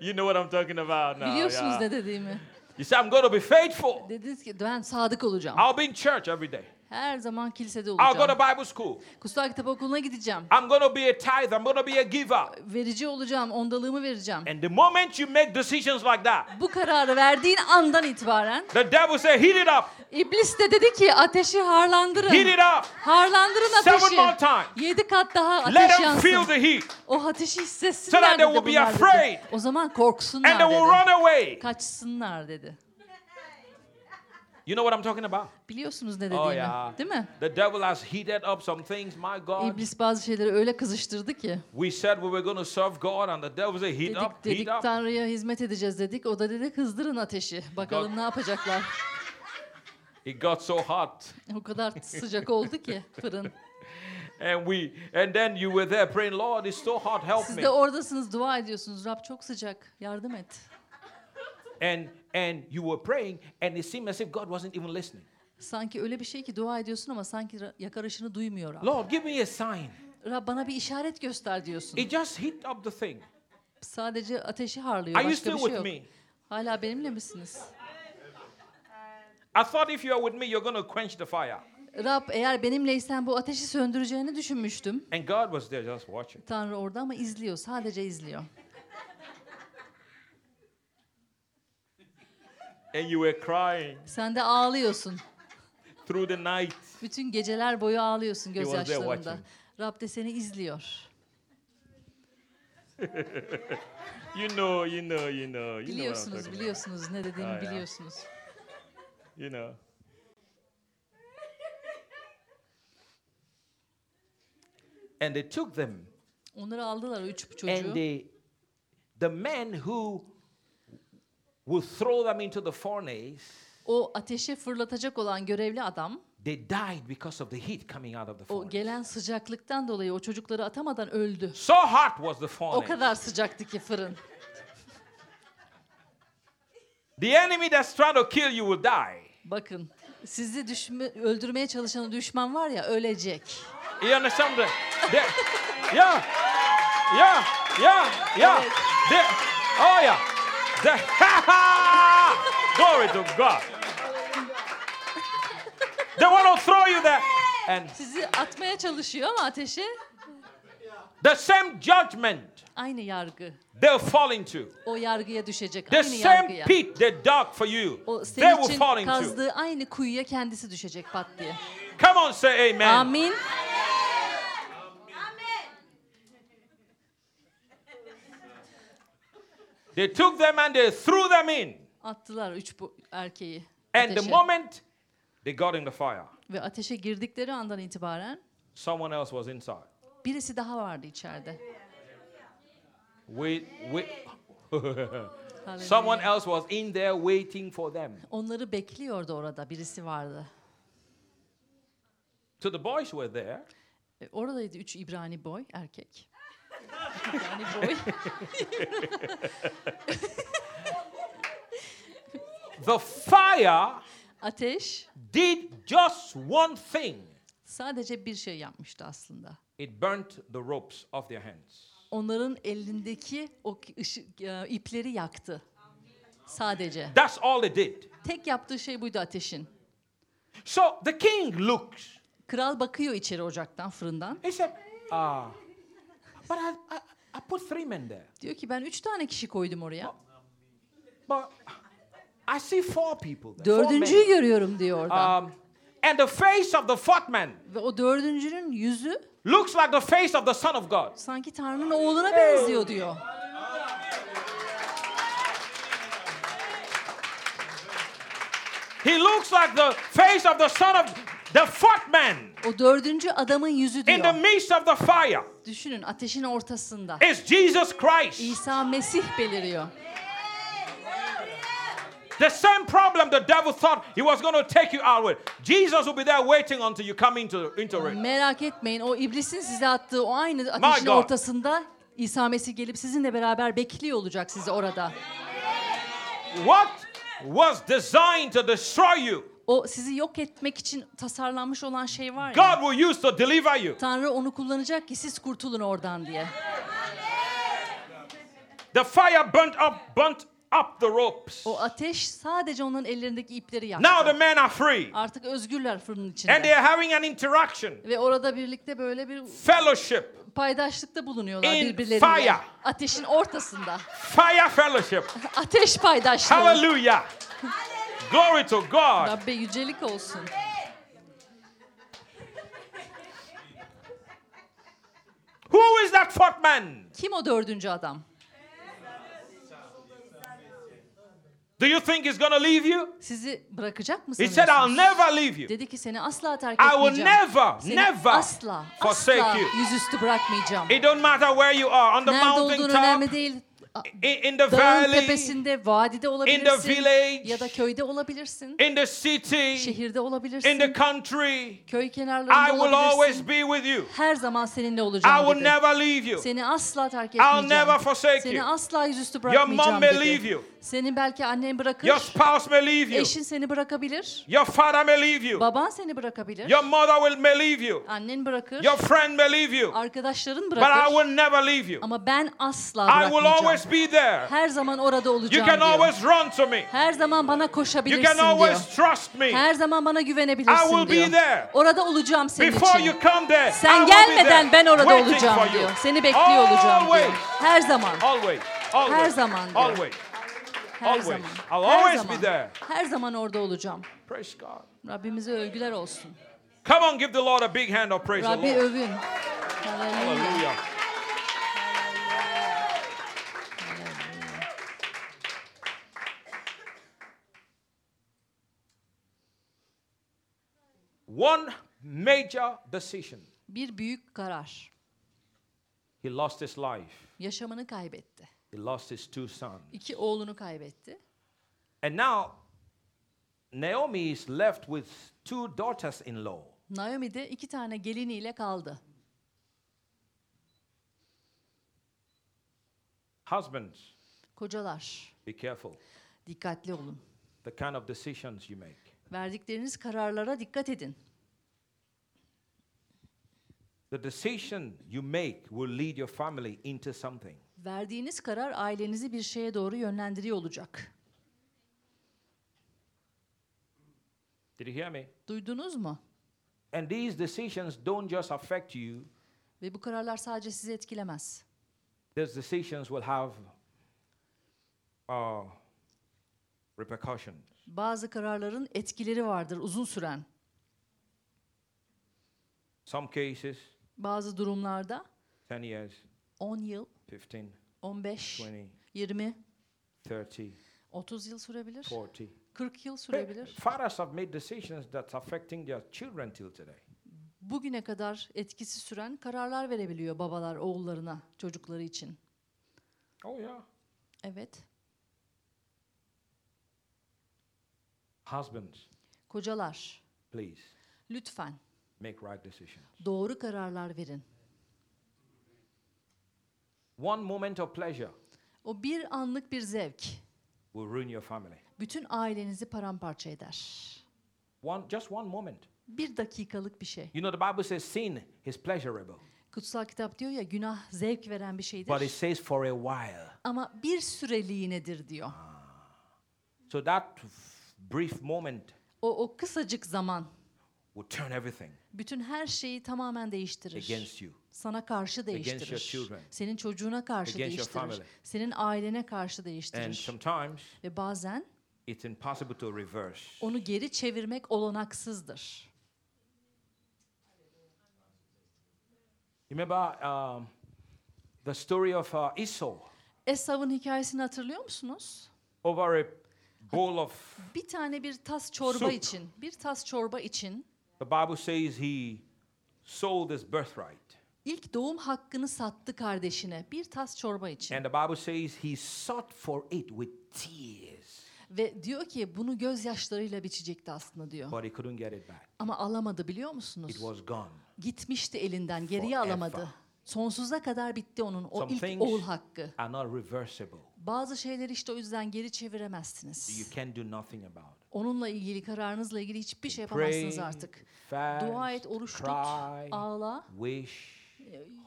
You know what I'm talking about now. Biliyorsunuz yeah. ne dediğimi. You say, I'm going to be faithful. Dediniz ki ben sadık olacağım. I'll be in church every day. Her zaman kilisede I'll go to olacağım. Bible school. Kutsal kitap okuluna gideceğim. I'm going to be a tithe. I'm going to be a giver. Verici olacağım, ondalığımı vereceğim. And the moment you make decisions like that, Bu kararı verdiğin andan itibaren the devil say, heat it up. iblis de dedi ki ateşi harlandırın. Heat it up. Harlandırın Seven ateşi. more times. Yedi kat daha Let ateş them feel yansın. the heat. O ateşi So hissetsinler that they dedi will be bunlar dedi. afraid. O zaman And korksunlar they will dedi. run away. Kaçsınlar dedi. You know what I'm talking about? Biliyorsunuz ne Oh dediğimi, yeah. değil mi? The devil has heated up some things, my God. İblis bazı şeyleri öyle kızıştırdı ki. We said we were going to serve God, and the devil said, heat Dedik, up, dedik heat up. Tanrı'ya hizmet edeceğiz dedik. O da dedi kızdırın ateşi. Bakalım God- ne yapacaklar. It got so hot. O kadar sıcak oldu ki fırın. And we and then you were there praying, Lord, it's so hot, help Siz me. de oradasınız dua ediyorsunuz. Rab çok sıcak. Yardım et. And and you were praying, and it seemed as if God wasn't even listening. Sanki öyle bir şey ki dua ediyorsun ama sanki yakarışını duymuyor Rab. Lord, give me a sign. Rab bana bir işaret göster diyorsun. It just hit up the thing. Sadece ateşi harlıyor. Are you still şey with yok. me? Hala benimle misiniz? I thought if you are with me, you're going to quench the fire. Rab eğer benimleysen bu ateşi söndüreceğini düşünmüştüm. And God was there just watching. Tanrı orada ama izliyor. Sadece izliyor. And you were crying Sen de ağlıyorsun. through the night. Bütün geceler boyu ağlıyorsun gözyaşlarında. Rab de seni izliyor. You know, you know, you know. You know Biliyorsunuz, about. biliyorsunuz ne dediğimi Ah, ya. biliyorsunuz. You know. And they took them, Onları aldılar o üç çocuğu. and they, the men who would throw them into the furnace, O ateşe fırlatacak olan görevli adam they died because of the heat coming out of the o furnace. gelen sıcaklıktan dolayı o çocukları atamadan öldü. So hot was the O furnace. kadar sıcaktı ki fırın. The enemy that's trying to kill you will die. Bakın sizi düşme, öldürmeye çalışan düşman var ya ölecek. You understand that? They- yeah, yeah, yeah, yeah. Oh yeah. Glory to God. They want to throw you there. And Sizi atmaya çalışıyor ama ateşe the same judgment aynı yargı. they'll fall into. O yargıya düşecek. The aynı same yargıya. pit they dug for you, O they senin will için fall into. kazdığı aynı kuyuya kendisi düşecek pat diye. Come on, say amen. Amin. They took them and they threw them in. Attılar üç bu erkeği And the moment they got in the fire, Ve ateşe girdikleri andan itibaren someone else was inside. birisi daha vardı içeride. Wait. Hallelujah. Someone else was in there waiting for them. Onları bekliyordu orada birisi vardı. So the boys were there. E, Oradaydı üç İbrani boy erkek. İbrani boy. The fire Ateş did just one thing sadece bir şey yapmıştı aslında. it burnt the ropes off their hands. Onların elindeki o ışık, e, ipleri yaktı. Sadece. That's all it did. Tek yaptığı şey buydu ateşin. So the king looks. Kral bakıyor içeri ocaktan, fırından. He said, Ah, but I, I, I put three men there. Diyor ki ben üç tane kişi koydum oraya. But I see four people there. four Dördüncüyü men. görüyorum diyor orada. Um, and the face of the fourth man Ve o dördüncünün yüzü looks like the face of the Son of God. sanki Tanrı'nın oğluna benziyor diyor. He looks like the face of the Son of the fourth man O dördüncü adamın yüzü in the diyor. midst of the fire. Düşünün ateşin ortasında. It's Jesus Christ. İsa Mesih beliriyor. The same problem the devil thought he was going to take you out with. Jesus will be there waiting until you come into, into it. Merak etmeyin o iblisin size attığı o aynı ateşin ortasında İsa Mesih gelip sizinle beraber bekliyor olacak sizi orada. What was designed to destroy you, O sizi yok etmek için tasarlanmış olan şey var ya. God will use to deliver you. Tanrı onu kullanacak ki siz kurtulun oradan diye. The fire burnt up, burnt up the ropes. O ateş sadece onun ellerindeki ipleri yaktı. Now the men are free. Artık özgürler fırının And they içinde. are having an interaction, Ve orada birlikte böyle bir fellowship, paydaşlıkta bulunuyorlar In birbirleriyle. fire. Ateşin ortasında. fire fellowship. Ateş paydaşlığı. Hallelujah. Glory to God. Rabbe yücelik olsun. Who is that fourth man? Kim o dördüncü adam? Do you think he's to leave you? Sizi bırakacak mı He said, I'll sanıyorsunuz? never leave you. Dedi ki seni asla terk I will etmeyeceğim. never, Seni never asla, forsake asla you. yüzüstü bırakmayacağım. It don't matter where you are, on the Nerede mountain olduğun top, önemli değil. İn, in the Dağın valley, tepesinde, vadide olabilirsin. village, ya da köyde olabilirsin. in the city, Şehirde in olabilirsin. the country. köy I kenarlarında will always olabilirsin. be with you. Her zaman seninle I olacağım will dedi. never leave you. Seni asla terk I'll etmeyeceğim. never forsake Seni you. asla yüzüstü Your bırakmayacağım mom may dedi. leave you. Seni belki annen bırakır. Your spouse may leave you. Eşin seni bırakabilir. Your father may leave you. Baban seni bırakabilir. Your mother will may leave you. Annen bırakır. Your friend may leave you. Arkadaşların But I bırakır. will never leave you. Ama ben asla I will bırakmayacağım. Always be there. Her zaman orada You olacağım can diyor. always run to me. Her zaman bana You koşabilirsin can diyor. always trust me. Her zaman bana I güvenebilirsin will be diyor. there. Orada olacağım senin Before için. you come there, I Sen will be gelmeden ben orada olacağım for you. diyor. Seni bekliyor olacağım Always. diyor. Her zaman. Always. Always. Her zaman diyor. Always. Her always. zaman. I'll Her always zaman. be there. Her zaman orada olacağım. Praise God. Rabbimize övgüler olsun. Come on, give the Lord a big hand of praise. Rabbi övün. Haleluya. Hallelujah. One major decision. Bir büyük karar. He lost his life. Yaşamını kaybetti. He lost his two sons. İki oğlunu kaybetti. And now Naomi is left with two daughters-in-law. Naomi de iki tane geliniyle kaldı. Husbands, Kocalar, be careful. dikkatli olun. The kind of decisions you make. Verdikleriniz kararlara dikkat edin. The decision you make will lead your family into something. Verdiğiniz karar ailenizi bir şeye doğru yönlendiriyor olacak. Did you hear me? Duydunuz mu? And these decisions don't just affect you, Ve bu kararlar sadece sizi etkilemez. these decisions will have uh, repercussions. Bazı kararların etkileri vardır uzun süren. Some cases, Bazı durumlarda 10 years, 10 yıl, 15, 15, 20, 20, 30, 30 yıl sürebilir. 40. 40 yıl sürebilir. Fathers have made decisions that's affecting their children till today. Bugüne kadar etkisi süren kararlar verebiliyor babalar oğullarına, çocukları için. Oh, yeah. Evet. Husbands, Kocalar, please lütfen make right decisions. doğru kararlar verin. One moment of pleasure O bir anlık bir zevk will ruin your family. bütün ailenizi paramparça eder. One, just one moment. Bir dakikalık bir şey. You know, the Bible says sin is pleasurable, Kutsal kitap diyor ya günah zevk veren bir but it şeydir. says for a while. Ama bir süreliğinedir diyor. So that brief moment O, o kısacık zaman will turn everything bütün her şeyi tamamen değiştirir. against you. Sana karşı değiştirir. your children. Senin çocuğuna karşı Against your değiştirir. family. Senin ailene karşı And değiştirir. sometimes Ve bazen it's impossible to reverse. onu geri çevirmek olanaksızdır. Remember um, the story of uh, Esau Esav'ın hikayesini hatırlıyor musunuz? over a bowl of, Bir tane bir tas çorba Soup. için, bir tas çorba için the Bible says he sold his birthright. ilk doğum hakkını sattı kardeşine. Bir tas çorba için. And the Bible says he sought for it with tears, Ve diyor ki bunu gözyaşlarıyla biçecekti aslında diyor. but he couldn't get it back. Ama alamadı biliyor It musunuz? was gone. Gitmişti elinden, geriye Forever. alamadı. Sonsuza kadar bitti onun o Some ilk things- oğul hakkı. Are not reversible. Bazı şeyleri işte o yüzden geri çeviremezsiniz. You can do nothing about. Onunla ilgili, kararınızla ilgili hiçbir şey Pray, yapamazsınız artık. fast, Dua et, oruç tut, cry, ağla, wish.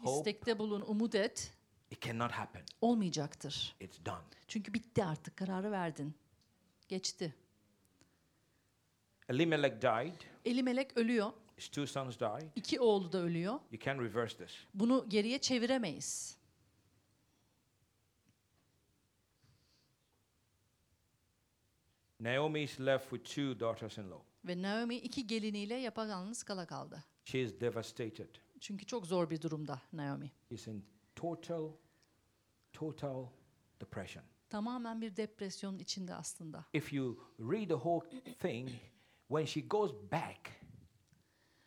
hope. istekte bulun, umut et. It cannot happen. Olmayacaktır. It's done. Çünkü bitti artık, kararı verdin. Geçti. Elimelech died. Elimelek ölüyor. His two sons died. İki oğlu da ölüyor. You can't reverse this. Bunu geriye çeviremeyiz. Naomi is left with two daughters-in-law. Ve Naomi iki geliniyle yapayalnız kala kaldı. She is devastated. Çünkü çok zor bir durumda Naomi. She's in total, total depression. Tamamen bir depresyonun içinde aslında. If you read the whole thing, when she goes back,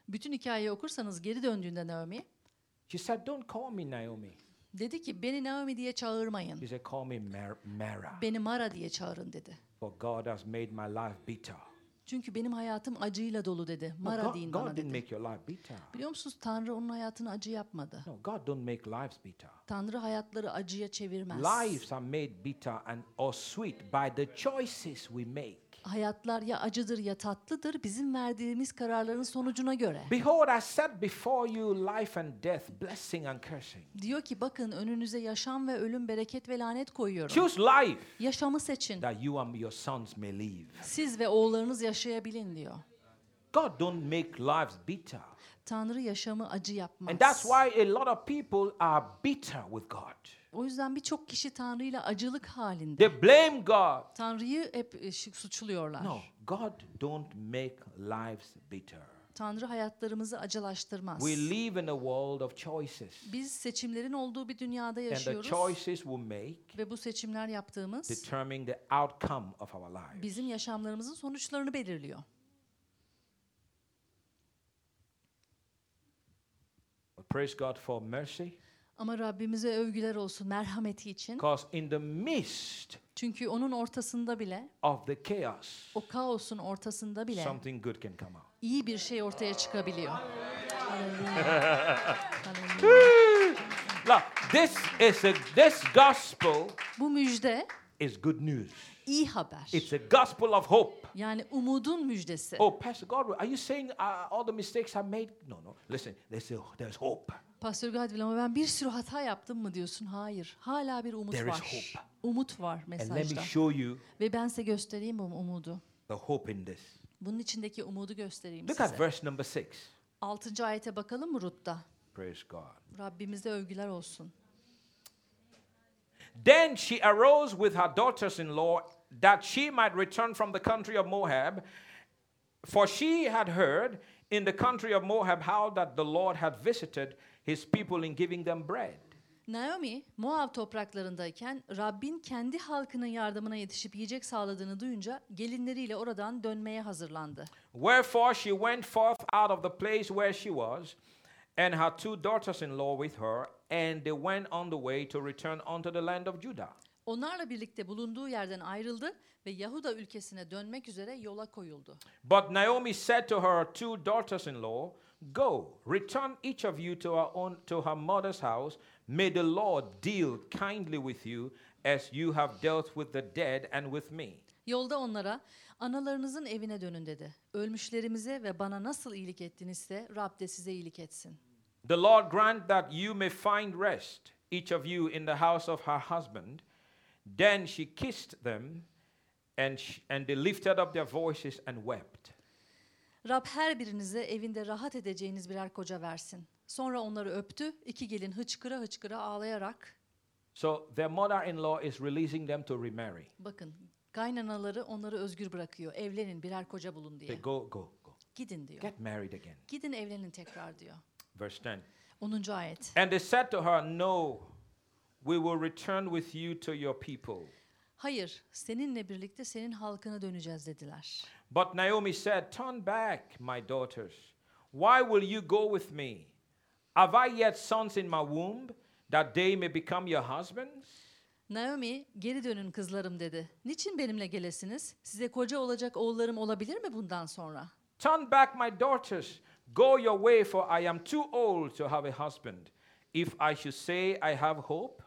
Bütün hikayeyi okursanız geri döndüğünde Naomi she said, Don't call me Naomi. dedi ki beni Naomi diye çağırmayın. She said, Call me Mar- Mara, Beni Mara diye çağırın dedi. For God has made my life bitter. Çünkü benim hayatım acıyla dolu dedi. No, Mara God, deyin God bana didn't dedi. make your life bitter. Biliyor musunuz Tanrı onun hayatını acı yapmadı. No, God don't make lives bitter. Tanrı hayatları acıya çevirmez. Lives are made bitter and or sweet by the choices we make. Hayatlar ya acıdır ya tatlıdır bizim verdiğimiz kararların sonucuna göre. Behold, I set before you life and death, blessing and cursing. Diyor ki bakın önünüze yaşam ve ölüm, bereket ve lanet koyuyorum. Choose life Yaşamı seçin. that you and your sons may live. Siz ve oğullarınız yaşayabilin diyor. God don't make lives bitter. Tanrı yaşamı acı yapmaz. And that's why a lot of people are bitter with God. O yüzden birçok kişi Tanrı ile acılık halinde. They blame God. Tanrı'yı hep e, suçluyorlar. No, God don't make lives bitter. Tanrı hayatlarımızı acılaştırmaz. We live in a world of choices. Biz seçimlerin olduğu bir dünyada And the yaşıyoruz choices we make ve bu seçimler yaptığımız determine the outcome of our lives. bizim yaşamlarımızın sonuçlarını belirliyor. Praise God for mercy. Ama Rabbimize övgüler olsun merhameti için. Because in the midst Çünkü onun ortasında bile, of the chaos, o kaosun ortasında bile something good can come out. iyi bir şey ortaya çıkabiliyor. Look, this is a this gospel Bu müjde is good news. iyi haber. It's a gospel of hope. Yani umudun müjdesi. Oh, Pastor Godwin, are you saying uh, all the mistakes I made? No, no. Listen, there's, a, there's hope. Pastör Gadvil ama ben bir sürü hata yaptım mı diyorsun? Hayır. Hala bir umut There is var. hope. Umut var And let mesajda. me show you Ve ben size göstereyim bu umudu. the hope in this. Bunun içindeki umudu göstereyim Look at size. verse number six. Altıncı ayete bakalım mı Rut'ta? Praise God. Rabbimize övgüler olsun. Then she arose with her daughters in law that she might return from the country of Moab. For she had heard in the country of Moab how that the Lord had visited his people in giving them bread. Naomi, Moab topraklarındayken Rabbin kendi halkının yardımına yetişip yiyecek sağladığını duyunca gelinleriyle oradan dönmeye hazırlandı. Wherefore she went forth out of the place where she was, and her two daughters in law with her, and they went on the way to return unto the land of Judah. Onlarla birlikte bulunduğu yerden ayrıldı ve Yahuda ülkesine dönmek üzere yola koyuldu. But Naomi said to her two daughters in law, Go, return each of you to her own to her mother's house. May the Lord deal kindly with you as you have dealt with the dead and with me. Yolda onlara analarınızın evine dönün dedi. Ölmüşlerimize ve bana nasıl iyilik ettinizse Rab de size iyilik etsin. The Lord grant that you may find rest, each of you in the house of her husband. Then she kissed them, and, sh- and they lifted up their voices and wept. Rab her birinize evinde rahat edeceğiniz birer koca versin. Sonra onları öptü, iki gelin hıçkıra hıçkıra ağlayarak, So their mother in law is releasing them to remarry. bakın kaynanaları onları özgür bırakıyor. Evlenin birer koca bulun diye. Go, go, go. Gidin diyor. Get married again. Gidin evlenin tekrar diyor. Verse 10. 10. ayet. And they said to her, No, we will return with you to your people. Hayır, seninle birlikte senin halkına döneceğiz dediler. But Naomi said, Turn back, my daughters. Why will you go with me? Have I yet sons in my womb, that they may become your husbands? Naomi, geri dönün kızlarım dedi. Niçin benimle gelesiniz? Size koca olacak oğullarım olabilir mi bundan sonra? Turn back, my daughters. Go your way, for I am too old to have a husband. If I should say I have hope,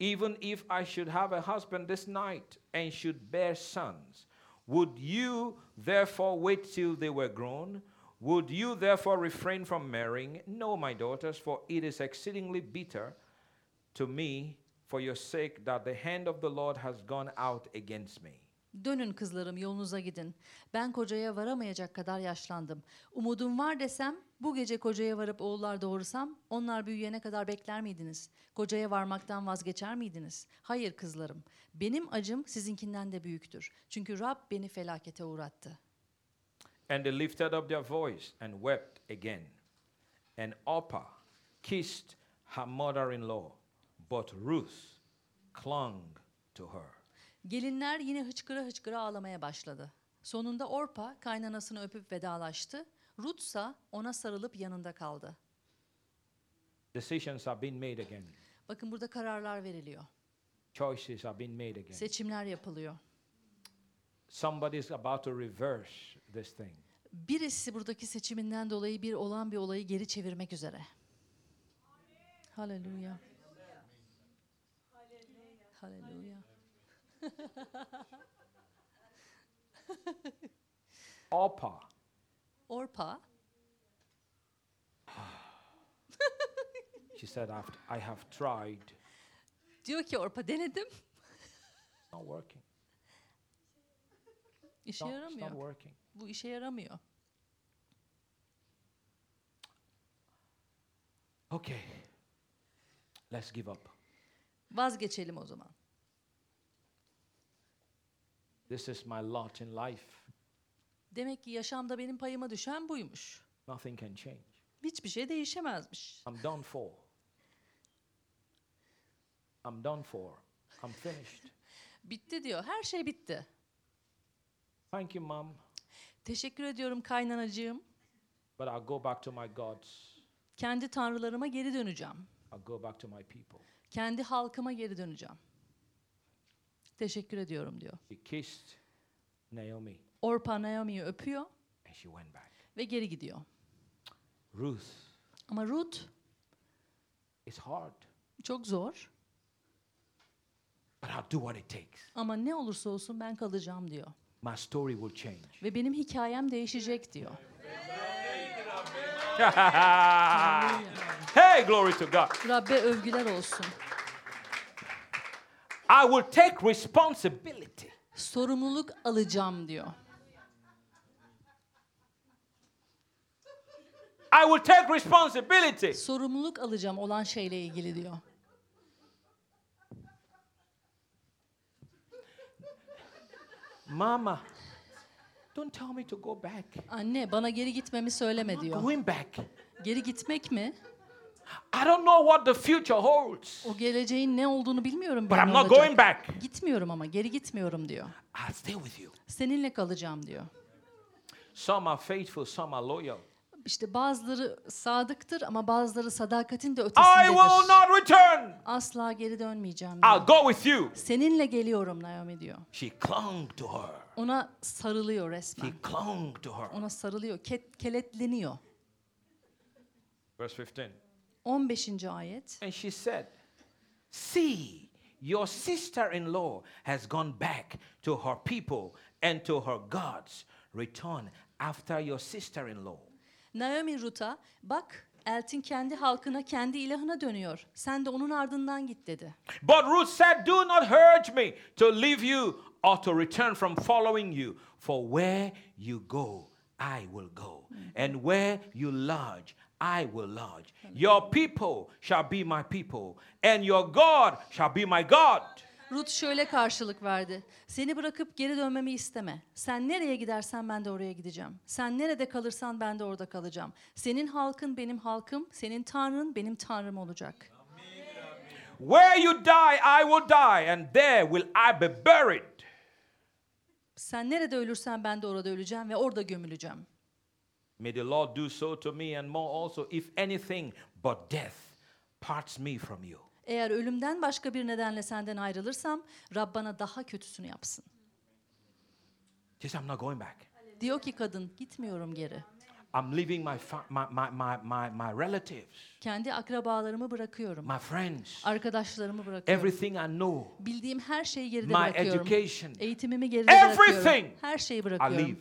even if I should have a husband this night and should bear sons, would you therefore wait till they were grown? Would you therefore refrain from marrying? No, my daughters, for it is exceedingly bitter to me for your sake that the hand of the Lord has gone out against me. Dönün kızlarım yolunuza gidin. Ben kocaya varamayacak kadar yaşlandım. Umudum var desem bu gece kocaya varıp oğullar doğursam onlar büyüyene kadar bekler miydiniz? Kocaya varmaktan vazgeçer miydiniz? Hayır kızlarım. Benim acım sizinkinden de büyüktür. Çünkü Rab beni felakete uğrattı. And they lifted up their voice and wept again. And Orpah kissed her mother in law, but Ruth clung to her. Gelinler yine hıçkıra hıçkıra ağlamaya başladı. Sonunda Orpa kaynanasını öpüp vedalaştı. Ruth ise ona sarılıp yanında kaldı. Decisions are being made again. Bakın burada kararlar veriliyor. Choices are being made again. Seçimler yapılıyor. Somebody's about to reverse this thing. Birisi buradaki seçiminden dolayı bir olan bir olayı geri çevirmek üzere. Haleluya. Haleluya. Orpah Orpa She said, I've, I have tried. diyor ki Orpa denedim. Not working. İşe No, it's not yaramıyor. working. Bu işe yaramıyor. Okay. Let's give up. Vazgeçelim o zaman. This is my lot in life. Demek ki yaşamda benim payıma düşen buymuş. Nothing can change. Hiçbir şey değişemezmiş. I'm done for. I'm done for. I'm finished. Bitti diyor. Her şey bitti. Thank you, Mom. Teşekkür ediyorum kaynanacığım. But I'll go back to my gods. Kendi tanrılarıma geri döneceğim. I'll go back to my people. Kendi halkıma geri döneceğim. Teşekkür ediyorum diyor. She kissed Naomi Orpa Naomi'yi öpüyor and she went back. ve geri gidiyor. Ruth, Ama Ruth it's hard, çok zor but I'll do what it takes. ama ne olursa olsun ben kalacağım diyor. My story will change. Ve benim hikayem değişecek diyor. hey, glory to God. Rabbe övgüler olsun. I will take responsibility. Sorumluluk alacağım diyor. I will take responsibility. Sorumluluk alacağım olan şeyle ilgili diyor. Mama, don't tell me to go back. Anne bana geri gitmemi söyleme diyor. going back. Geri gitmek mi? I don't know what the future holds, O geleceğin ne olduğunu bilmiyorum but ben I'm not olacak. going back. Gitmiyorum ama geri gitmiyorum diyor. I'll stay with you. Seninle kalacağım diyor. Some are faithful, some are loyal. İşte bazıları sadıktır ama bazıları sadakatin de I will not return. Asla geri dönmeyeceğim diyor. I'll go with you. Seninle geliyorum Naomi diyor. She clung to her. Ona sarılıyor resmen. He clung to her. Ona sarılıyor, ke- kenetleniyor. Verse 15. 15. ayet. And she said, See, your sister in law has gone back to her people and to her gods. Return after your sister in law. Naomi Rut'a bak Eltin kendi halkına, kendi ilahına dönüyor. Sen de onun ardından git dedi. But Ruth said, Do not urge me to leave you or to return from following you. For where you go, I will go. And where you lodge, I will lodge. Your people shall be my people, and your God shall be my God. Rut şöyle karşılık verdi. Seni bırakıp geri dönmemi isteme. Sen nereye gidersen ben de oraya gideceğim. Sen nerede kalırsan ben de orada kalacağım. Senin halkın benim halkım, senin tanrın benim tanrım olacak. Where you die, I will die, and there will I be buried. Sen nerede ölürsen ben de orada öleceğim ve orada gömüleceğim. May the Lord do so to me and more also, if anything but death parts me from you. Eğer ölümden başka bir nedenle senden ayrılırsam Rab bana daha kötüsünü yapsın. Said, I'm not going back. Diyor ki kadın gitmiyorum geri. I'm leaving my, my, my, my, my, my relatives, Kendi akrabalarımı bırakıyorum. my friends, Arkadaşlarımı bırakıyorum. everything I know, Bildiğim her şeyi geride my bırakıyorum. education, Eğitimimi geride bırakıyorum. Everything Her şeyi I bırakıyorum. leave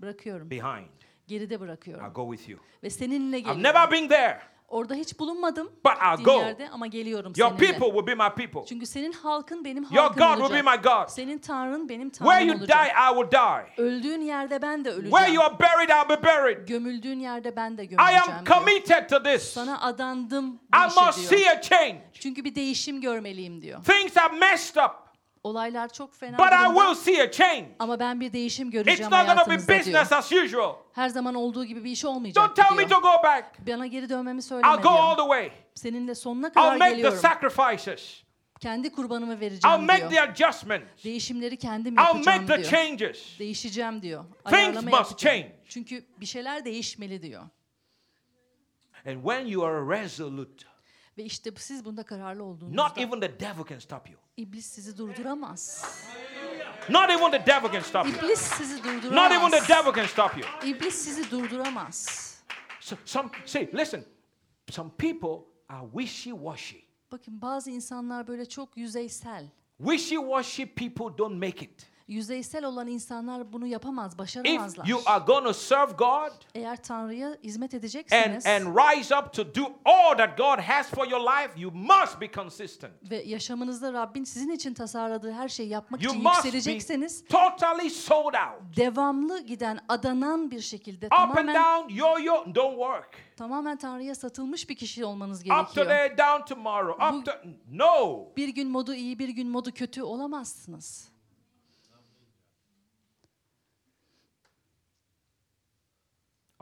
Bırakıyorum. behind. Geride I'll bırakıyorum. go with you. Ve seninle I've geliyorum. never been there, Orada hiç bulunmadım. but I'll go. yerde ama geliyorum Your seninle. people will be my people. Çünkü senin halkın benim Your halkım God will be olacak. my God. Senin tanrın benim Where tanrım you olacak. die, I will die. Öldüğün yerde ben de Where öleceğim. you are buried, I'll be buried. Gömüldüğün yerde ben de I gömüleceğim am diyor. committed to this. Sana adandım I bu must işe diyor. see a change. Çünkü bir değişim görmeliyim diyor. Things are messed up, Olaylar çok fena but I will see a change. Ama ben bir değişim It's göreceğim not going to be hayatınızda diyor. business as usual. Her zaman olduğu gibi bir iş olmayacak Don't tell me diyor. to go back. Bana geri dönmemi I'll söyleme go all diyor. the way. Seninle sonuna I'll kadar make the geliyorum. sacrifices. Kendi kurbanımı I'll vereceğim make diyor. the adjustments. Değişimleri kendim I'll make yapacağım the diyor. changes. Değişeceğim diyor. Things Ayarlama must yapacağım. change. Çünkü bir şeyler değişmeli diyor. And when you are resolute, Ve işte siz bunda kararlı not olduğunuzda even the devil can stop you. İblis sizi durduramaz. Not even the devil can stop you. İblis sizi Not even the durduramaz. devil can stop you. İblis sizi durduramaz. So, some say, listen, some people are wishy-washy. Bakın bazı insanlar böyle çok yüzeysel. Wishy-washy people don't make it. Yüzeysel olan insanlar bunu yapamaz, If başaramazlar. you are going to serve God Eğer Tanrı'ya hizmet and, edecekseniz and rise up to do all that God has for your life, you must be consistent. ve yaşamınızda Rabbin sizin için tasarladığı her şeyi yapmak You için must be yükselecekseniz totally sold out. devamlı giden, adanan bir şekilde Up and tamamen down, yo-yo, don't work. tamamen Tanrı'ya satılmış bir kişi olmanız Up gerekiyor. today, down tomorrow. Up to no. Bir gün modu iyi, bir gün modu kötü olamazsınız.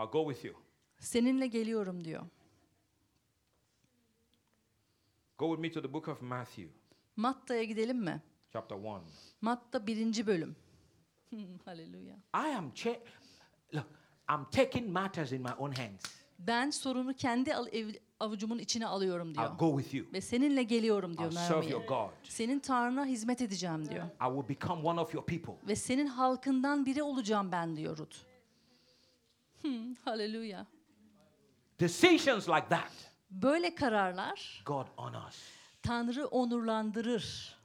I'll go with you. Seninle geliyorum diyor. Go with me to the book of Matthew, Matta'ya gidelim mi? chapter 1. Matta birinci bölüm. Haleluya. I am cha- look, I'm taking matters in my own hands. Ben sorunu kendi al- ev- avucumun içine alıyorum diyor. I'll go with you. Ve seninle geliyorum diyor I'll serve your. God. Senin Tanrı'na hizmet edeceğim diyor. I will become one of your people. Ve senin halkından biri olacağım ben diyor Ruth. Hmm, haleluya. Decisions like that, Böyle kararlar God honors. Tanrı onurlandırır.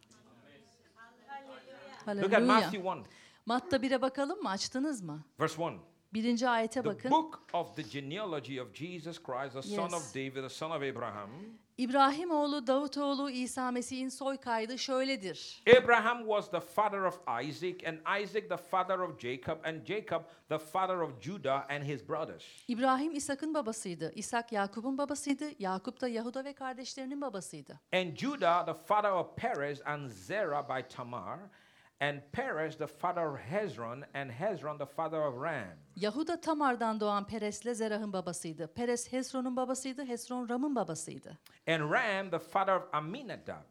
Look at. Matthew 1, Matta 1'e bakalım mı? Açtınız mı? verse 1. Birinci ayete The bakın. book of the genealogy of Jesus Christ, the son Yes. of David, the son of Abraham. İbrahim oğlu Davutoğlu İsa Mesih'in soy kaydı şöyledir. Abraham was the father of Isaac, and Isaac the father of Jacob, and Jacob the father of Judah and his brothers. İbrahim İshak'ın babasıydı. İshak Yakup'un babasıydı. Yakup da Yahuda ve kardeşlerinin babasıydı. And Judah the father of Perez and Zerah by Tamar, and Perez the father of Hezron, and Hezron the father of Ram. Yahuda Tamar'dan doğan Peres'le Zerah'ın babasıydı. Peres Hesron'un babasıydı. Hezron Ram'ın babasıydı. And Ram the father of Aminadab,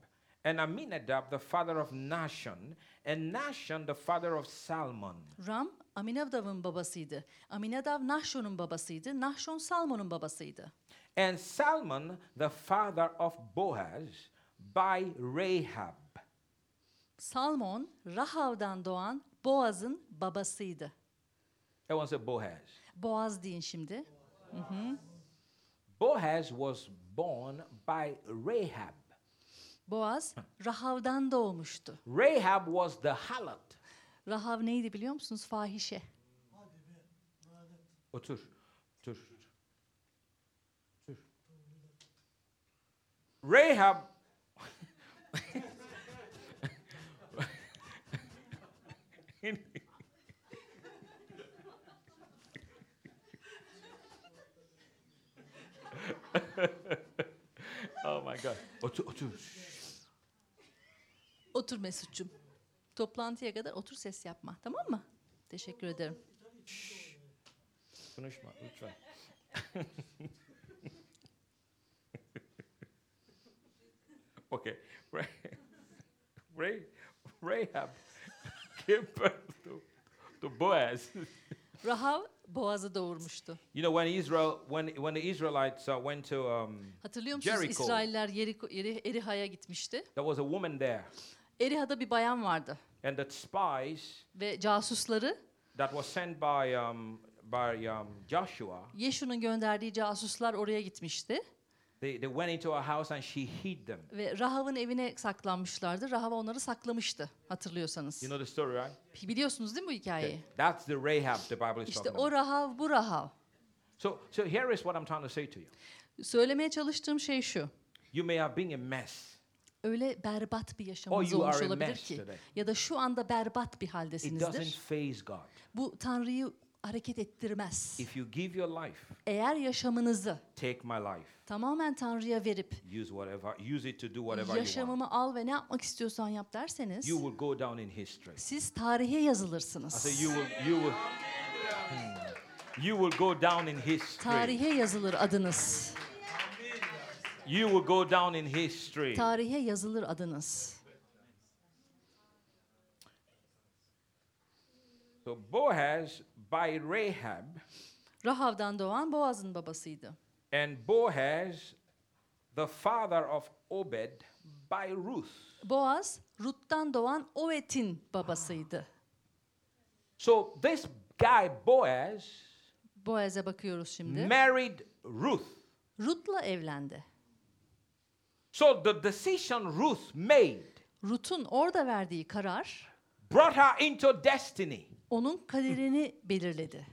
and Aminadab the father of Nashon, and Nashon the father of Salmon. Ram Aminadav'ın babasıydı. Aminadav Nahşon'un babasıydı. Nahşon Salmon'un babasıydı. And Salmon the father of Boaz by Rahab. Salmon Rahav'dan doğan Boaz'ın babasıydı. Everyone say Boaz. Boaz deyin şimdi. Boaz was born by Rahab. Boaz Rahav'dan doğmuştu. Rahab was the harlot. Rahav neydi biliyor musunuz? Fahişe. Otur. Otur. Otur. Rahab oh my God. Otur, otur. Otur Mesut'cum. Toplantıya kadar otur ses yapma. Tamam mı? Teşekkür ederim. Konuşma lütfen. okay. Ray, Ray, Rahab gave birth to, to Boaz. Rahav Boaz'ı doğurmuştu. You know when Israel when when the Israelites uh, went to um, Hatırlıyor musunuz Jericho. İsrailler Yeriko, Eri, Eriha'ya gitmişti. there was a woman there, Eriha'da bir bayan vardı and the spies ve casusları that was sent by um, by um, Joshua, Yeşu'nun gönderdiği casuslar oraya gitmişti they, they went into a house and she hid them. ve Rahav'ın evine saklanmışlardı. Rahav onları saklamıştı hatırlıyorsanız. You know the story, right? Biliyorsunuz değil mi bu hikayeyi? Okay. That's the Rahab the Bible is İşte talking o. Rahav bu Rahav. So so here is what I'm trying to say to you. Söylemeye çalıştığım şey şu. You may have been a mess. Öyle berbat bir yaşamınız olmuş olabilir ki today. ya da şu anda berbat bir haldesinizdir. Bu Tanrı'yı hareket ettirmez. If you give your life, Eğer yaşamınızı take my life, tamamen Tanrı'ya verip use whatever, use it to do whatever you want. yaşamımı al ve ne yapmak istiyorsan yap derseniz You will go down in history. siz tarihe I yazılırsınız. say you will, you will, Hmm. you will go down in history. Tarihe yazılır adınız. you will go down in history. Tarihe yazılır adınız. So Boaz by Rahab, Rahav'dan doğan Boaz'ın babasıydı. and Boaz, the father of Obed, by Ruth. Boaz, Rut'tan doğan Ovet'in babasıydı. So this guy Boaz Boaz'e bakıyoruz şimdi. married Ruth. Rut'la evlendi. So the decision Ruth made Rut'un orada verdiği karar brought her into destiny. Onun kaderini belirledi.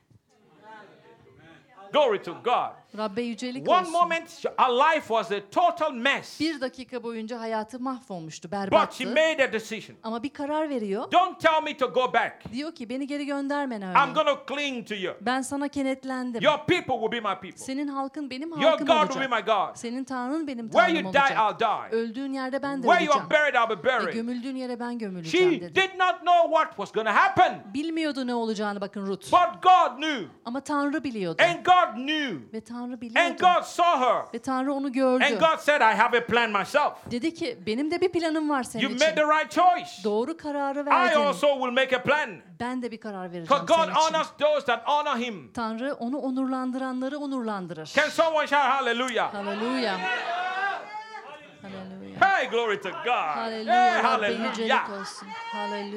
Glory to God. Rabbe yücelik One olsun. moment, her life was a total mess, Bir dakika boyunca hayatı mahvolmuştu, but she berbattı. made a decision. Ama bir karar veriyor. Don't tell me to go back. Diyor ki beni geri gönderme I'm Naomi. going to cling to you. Ben sana kenetlendim. Your people will be my people. Senin halkın benim Your halkım God will be olacak. my God. Senin tanrın benim Where tanrım you die, olacak. I'll die. Öldüğün yerde ben de Where you are buried, I'll be Ve buried. gömüldüğün yere ben gömüleceğim She dedi. did not know what was going to happen, Bilmiyordu ne olacağını bakın Rut. but God knew. Ama Tanrı biliyordu. And God knew. Ve Tanrı And biliyordu. God saw her. Ve Tanrı onu gördü. And God said, I have a plan myself. Dedi ki benim de bir planım var senin You için. made the right choice. Doğru kararı I verdin. also will make a plan. Ben de bir karar vereceğim Because God senin için. honors those that honor Him. Tanrı onu onurlandıranları onurlandırır. Can someone shout hallelujah? Haleluya. Haleluya. Hey, glory to God. Hey, Haleluya. Rabbe yücelik hallelujah. olsun.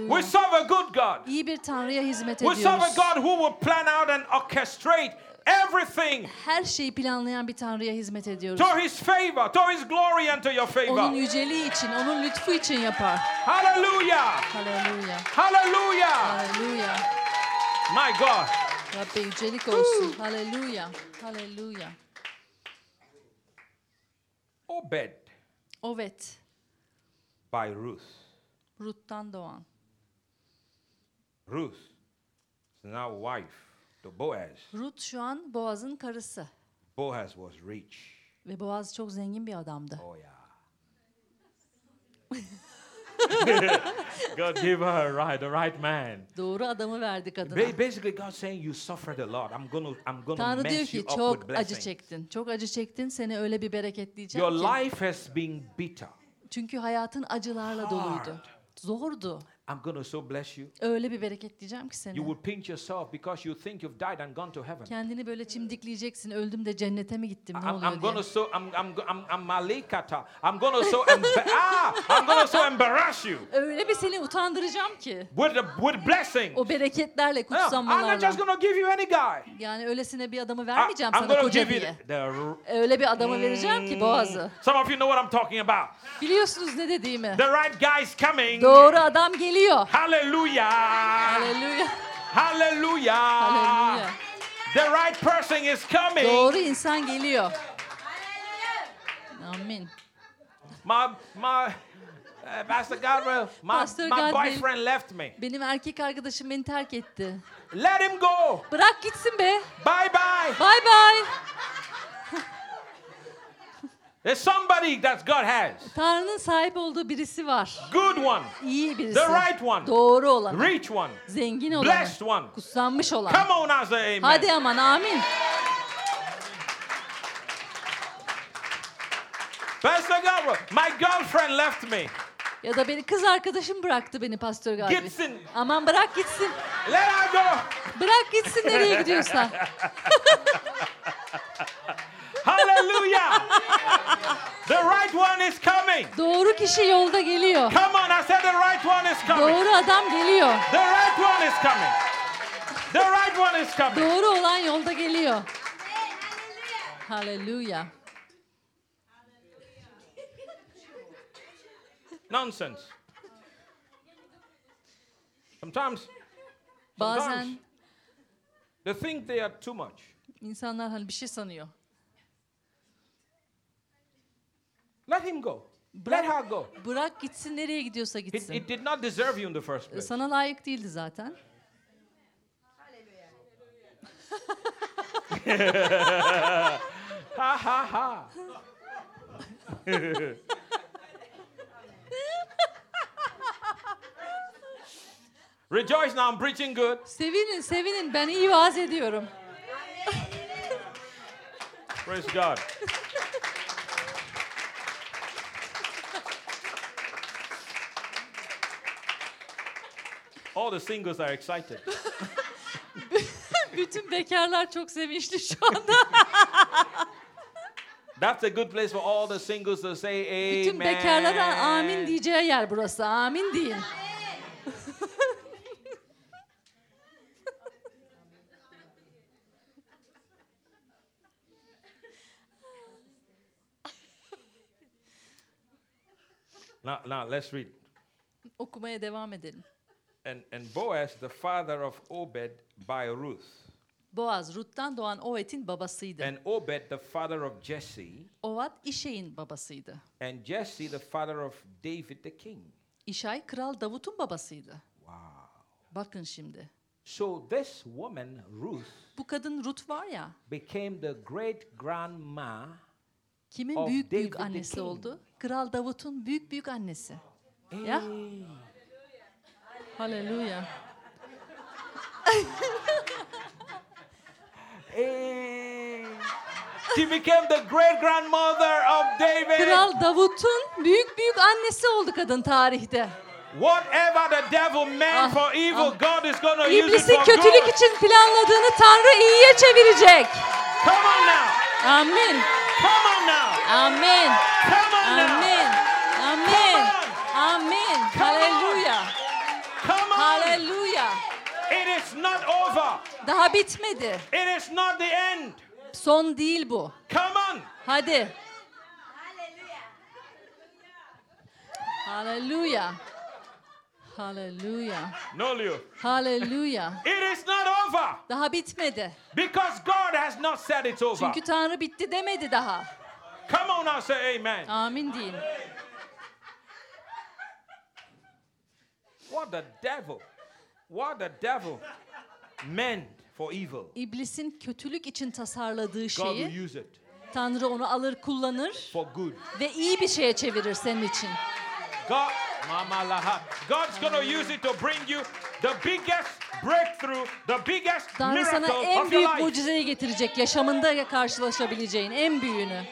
We serve a good God. İyi bir Tanrı'ya hizmet We serve a ediyoruz. God who will plan out and orchestrate everything Her şeyi planlayan bir Tanrı'ya hizmet ediyoruz. to His favor, to His glory, and to your favor. Onun yüceliği için, onun lütfu için yapar. Hallelujah. Haleluya. Hallelujah. Haleluya. My God. Rabbe yücelik olsun. Haleluya. Haleluya. Obed Evet. by Ruth. Rut'tan doğan. Ruth is now wife to Boaz. Rut şu an Boaz'ın karısı. Boaz was rich. Ve Boaz çok zengin bir adamdı. Oh yeah. God gave her right, the right man. Doğru adamı verdi kadına. Ba- Basically, God's saying you suffered a lot. I'm gonna, I'm gonna Tanrı diyor mess ki you up with çok acı blessings. çektin. Çok acı çektin. Seni öyle bir bereketleyeceğim Your ki. life has been bitter. Çünkü hayatın acılarla doluydu. Zordu. I'm gonna so bless you. Öyle bir bereketleyeceğim ki seni. You will pinch yourself because you think you've died and gone to heaven. Kendini böyle çimdikleyeceksin. Öldüm de cennete mi gittim? Ne I'm, oluyor I'm diye. gonna so I'm I'm I'm, I'm malikata. I'm gonna so emba- ah, I'm gonna so embarrass you Öyle bir seni utandıracağım ki. with the, with blessing. O bereketlerle, No, I'm not just gonna give you any guy. Yani öylesine bir adamı I, vermeyeceğim I'm sana gonna koca diye. the, Öyle bir adamı vereceğim ki boğazı. Some of you know what I'm talking about. Biliyorsunuz ne dediğimi. The right guy is coming. Doğru adam geliyor. Hallelujah. Haleluya. Hallelujah. Haleluya. The right person is coming. Doğru insan geliyor. Amin. My my uh, Pastor Godwell, my, Pastor my Godwell. boyfriend left me. Benim erkek arkadaşım beni terk etti. Let him go. Bırak gitsin be. Bye bye. Bay bay. There's somebody that God has. Tanrı'nın sahip olduğu birisi var. Good one. İyi birisi. The right one. Doğru olan. Rich one. Zengin olan. Blessed one. Kutsanmış olan. Come on, say amen. Hadi aman amin. Pastor Godwell, my girlfriend left me. Ya da beni kız arkadaşım bıraktı beni pastör Galbi. Gitsin. Aman bırak gitsin. Let her go. Bırak gitsin nereye gidiyorsa. Hallelujah. the right one is coming. Doğru kişi yolda geliyor. Come on, I said the right one is coming. Doğru adam geliyor. The right one is coming. The right one is coming. Doğru olan yolda geliyor. Haleluya. Nonsense. Sometimes Bazen they think they are too much. insanlar hani bir şey sanıyor. Let him go. Bırak- Let her go. Bırak gitsin nereye gidiyorsa It, gitsin. it did not deserve you in the first place. Sana layık değildi zaten. Ha ha ha. Rejoice now, I'm preaching good. Sevinin sevinin ben iyi vaaz ediyorum. Praise God. All the singles are excited. Bütün bekarlar çok sevinçli şu anda. That's a good place for all the singles to say amen. Bütün bekarlara amin diyeceği yer burası. Amin deyin. Now, now let's read. Okumaya devam edelim. And, and Boaz, the father of Obed by Ruth, Boaz, Rut'tan doğan Ovet'in babasıydı. and Obed, the father of Jesse, Ovat, İşey'in babasıydı. and Jesse, the father of David the king. İşay, Kral Davut'un babasıydı. Wow. Bakın şimdi. So this woman, Ruth, Bu kadın Rut var ya, became the great grandma. kimin Of büyük büyük David the annesi oldu? Kral Davut'un büyük büyük annesi. Ya. Hey. She became the great grandmother of David. Kral Davut'un büyük büyük annesi oldu kadın tarihte. Whatever the devil meant Ah, for evil, ah. God is going to use it İblisin for kötülük good. için planladığını Tanrı iyiye çevirecek. Come on now. Amin. Come on now. Amin. Come It is not over. Daha bitmedi. It is not the end. Son değil bu. Come on. Hadi. Haleluya. Haleluya. No, Leo. Haleluya. It is not over. Daha bitmedi. Because God has not said it's over. Çünkü Tanrı bitti demedi daha. Come on now, say amen. Amin deyin. What the devil, what the devil meant for evil, İblisin kötülük için tasarladığı God şeyi will use it Tanrı onu alır kullanır for good. ve iyi bir şeye çevirir senin için. God, Mama Lahat. God's to use it to bring you the biggest breakthrough, the biggest Tanrı sana en of your büyük life. mucizeyi getirecek yaşamında karşılaşabileceğin en büyüğünü.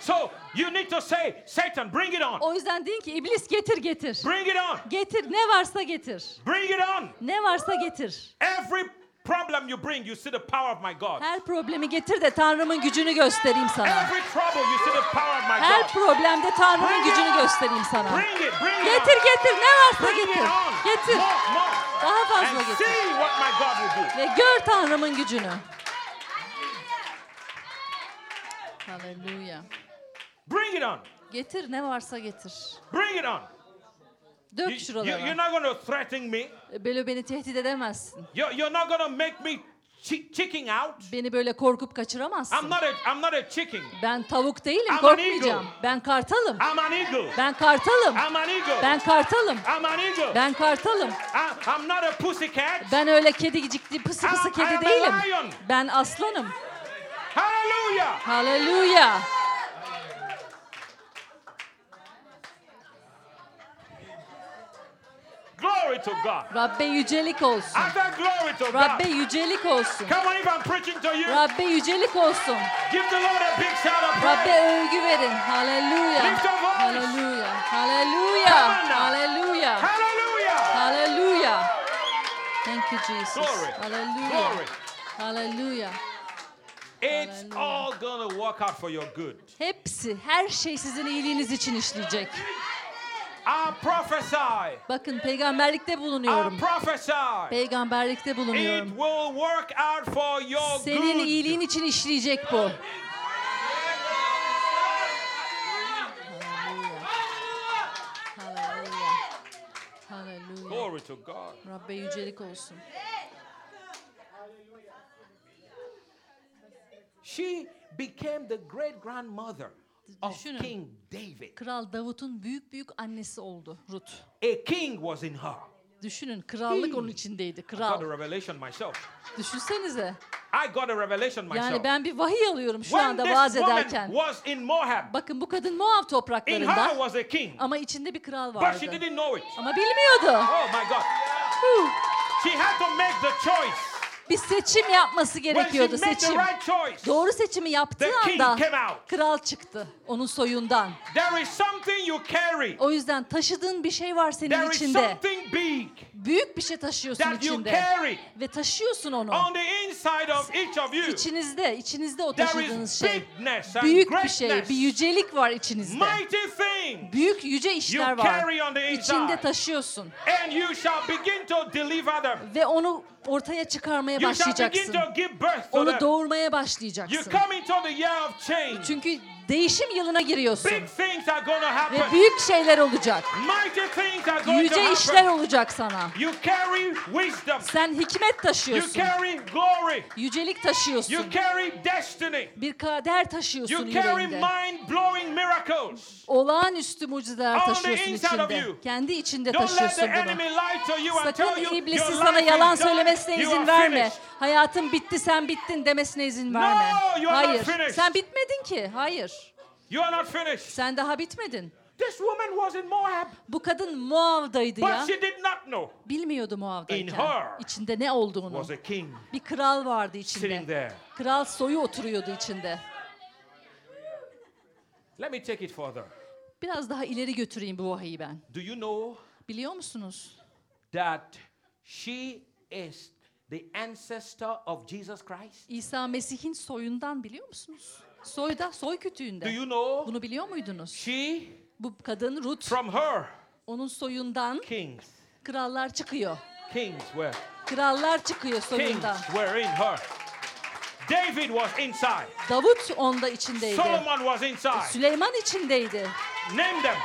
So you need to say, Satan, bring it on. O yüzden deyin ki iblis getir getir. Bring it on. Getir ne varsa getir. Bring it on. Ne varsa getir. Every problem you bring, you see the power of my God. Her problemi getir de Tanrım'ın gücünü göstereyim sana. Every trouble, you see the power of my Her God. problemde Tanrım'ın Bring it gücünü on. göstereyim sana. Bring it, bring it Getir on. getir ne varsa Bring it getir. on. Getir. More, more. Daha fazla And getir. see what my God will do. Ve gör Tanrım'ın gücünü. Haleluya. Bring it on. Getir ne varsa getir. Bring it on. Dök You, you, you're şuralara. not going to threaten me. Böyle beni tehdit edemezsin. You're, you're not going to make me chi- chicken out. Beni böyle korkup I'm kaçıramazsın. not a, I'm not a chicken. Ben tavuk değilim, I'm an korkmayacağım. eagle. Ben kartalım. I'm an eagle. Ben kartalım. I'm an eagle. Ben kartalım. I'm an eagle. Ben kartalım. I, I'm not a pussycat. Ben öyle kedicikli pısı pısı I'm- kedi am a değilim. lion. Ben aslanım. Hallelujah. Haleluya. Glory to God. Rabbe yücelik olsun. I said glory to Rabbe God. yücelik olsun. Come on, if I'm preaching to you, Rabbe yücelik olsun. give the Lord a big shout of Rabbe praise. övgü verin. Haleluya. Lift your voice. On now. Haleluya. Hallelujah. Haleluya. Thank you Jesus. Glory. Haleluya. Glory. Haleluya. It's Hallelujah. all to work out for your good. Hepsi, her şey sizin iyiliğiniz için işleyecek. I prophesy. Bakın peygamberlikte I bulunuyorum. prophesy. Peygamberlikte It bulunuyorum. will work out for your Senin good. iyiliğin için işleyecek bu. Glory to God. Rabbe yücelik olsun. She became the great grandmother of Düşünün. King David. Kral Davut'un büyük büyük annesi oldu Rut. A king was in her. Düşünün krallık onun içindeydi. Got a Kral. revelation myself. Düşünsenize. I got a revelation myself. Yani ben bir vahiy alıyorum şu when anda vaaz ederken. was in Moab, Bakın bu kadın Moab in her topraklarında was a king, ama içinde bir kral but vardı. she didn't know it. Ama bilmiyordu. Oh my God. She had to make the choice. Bir seçim yapması gerekiyordu seçim. Doğru seçimi yaptığı anda kral çıktı onun soyundan. O yüzden taşıdığın bir şey var senin içinde. Büyük bir şey taşıyorsun içinde. Ve taşıyorsun onu. İçinizde, içinizde o taşıdığınız şey. Büyük bir şey, bir yücelik var içinizde. Büyük yüce işler var. İçinde taşıyorsun. Ve onu ortaya çıkarmaya başlayacaksın. Onu doğurmaya başlayacaksın. Çünkü değişim yılına giriyorsun. Big things are going to happen. Ve büyük şeyler olacak. Mighty things are going to Yüce işler olacak sana. You carry wisdom. Sen hikmet You taşıyorsun. carry glory. Yücelik taşıyorsun. You carry destiny. Bir kader taşıyorsun You carry yüreğinde. mind-blowing miracles. Olağanüstü mucizeler taşıyorsun içinde. Kendi içinde Don't taşıyorsun bunu. Sakın iblisin sana yalan söylemesine izin verme. Hayatın bitti sen bittin demesine izin verme. Hayır. Sen bitmedin ki. Hayır. You are not finished. Sen daha bitmedin. This woman was in Moab, Bu kadın Moav'daydı ya. but she did not know Bilmiyordu In Moav'dayken. her İçinde ne olduğunu. was a king Bir kral vardı sitting içinde. there. Kral soyu oturuyordu içinde. Let me take it further. Biraz daha ileri götüreyim bu vahiyi ben. Do you know Biliyor musunuz? that she is the ancestor of Jesus Christ? İsa Mesih'in soyundan biliyor musunuz? Soyda, soy Do kütüğünde. you know Bunu biliyor muydunuz? she Bu kadın Ruth, from her onun soyundan kings krallar çıkıyor. kings were Krallar çıkıyor kings soyundan. were in her. David was inside. Davut onda içindeydi. Solomon was inside. Süleyman içindeydi. Name them.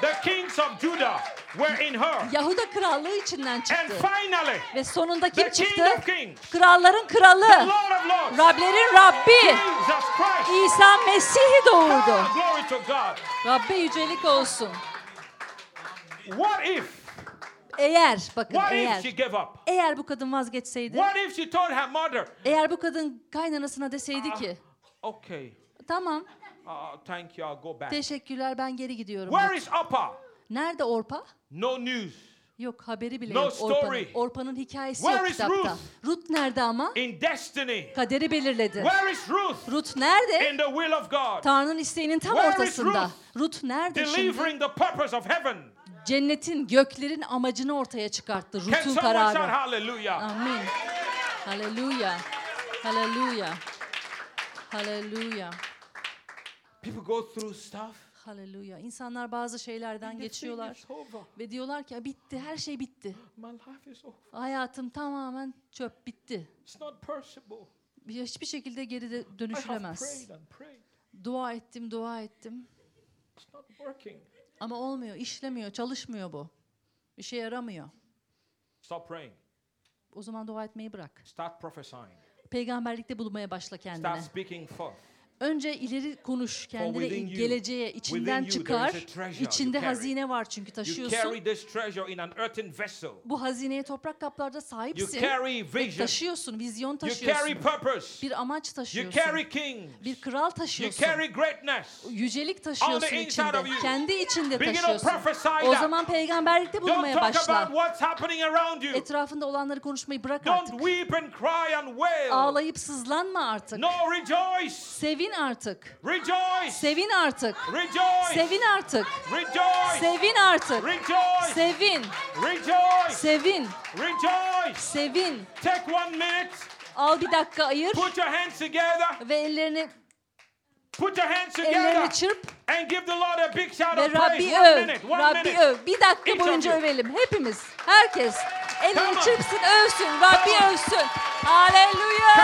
The kings of Judah were in her. Yahuda krallığı içinden And çıktı. finally, Ve sonunda the kim King çıktı? of Kings, Kralların the kralı. Lord of Lords, Rablerin Rabbi. Jesus Christ. İsa Mesih'i doğurdu. Ah, glory to God. Rabbe yücelik olsun. What if? Eğer, bakın What eğer. if she gave up? Eğer bu kadın vazgeçseydi. What if she told her mother, Eğer bu kadın kaynanasına deseydi ki. okay, Tamam, uh, thank you, I'll go back. teşekkürler ben geri gidiyorum. Where is Appa? Nerede Orpa? No news. Yok haberi bile No yok Orpa'nın. Orpa'nın hikayesi Where yok kitapta. Ruth? Ruth nerede ama? In destiny. Kaderi belirledi. Where is Ruth? Ruth nerede? In the will of God. Tanrı'nın isteğinin tam Where ortasında. Ruth nerede şimdi? Delivering the purpose of heaven. Cennetin, göklerin amacını ortaya çıkarttı. Ruth'un kararı. hallelujah? Amin. Haleluya. Haleluya. Haleluya. People go through stuff. Haleluya. İnsanlar bazı şeylerden geçiyorlar ve diyorlar ki bitti, her şey bitti. My life is over. Hayatım tamamen çöp bitti. It's not possible. Hiçbir şekilde geri dönüşülemez. Dua ettim, dua ettim. It's not working. Ama olmuyor, işlemiyor, çalışmıyor bu. Bir şey yaramıyor. Stop praying. O zaman dua etmeyi bırak. Start prophesying. Peygamberlikte bulunmaya başla kendine. Start speaking forth. Önce ileri konuş kendine, within you- geleceğe, içinden you çıkar. İçinde hazine var çünkü taşıyorsun. Bu hazineye toprak kaplarda sahipsin. Ve taşıyorsun, vizyon taşıyorsun. Bir amaç taşıyorsun. Bir kral taşıyorsun. Yücelik taşıyorsun içinde. Kendi içinde taşıyorsun. O zaman peygamberlikte bulunmaya başla. Etrafında olanları konuşmayı bırak artık. Ağlayıp sızlanma artık. Rejoice. Sevin artık. Rejoice. Sevin artık. Rejoice. Sevin artık. Rejoice. Sevin artık. Rejoice. Sevin. Rejoice. Sevin. Rejoice. Sevin. Take one minute. Al bir dakika ayır Put your hands together. ve ellerini Put your hands ellerini together. çırp And give the Lord a big shout of praise. Rabbi One öv. minute. One Rabbi minute. öv. Bir dakika Each boyunca övelim. Hepimiz. Herkes. Elini çırpsın, övsün. Rabbi övsün. Haleluya.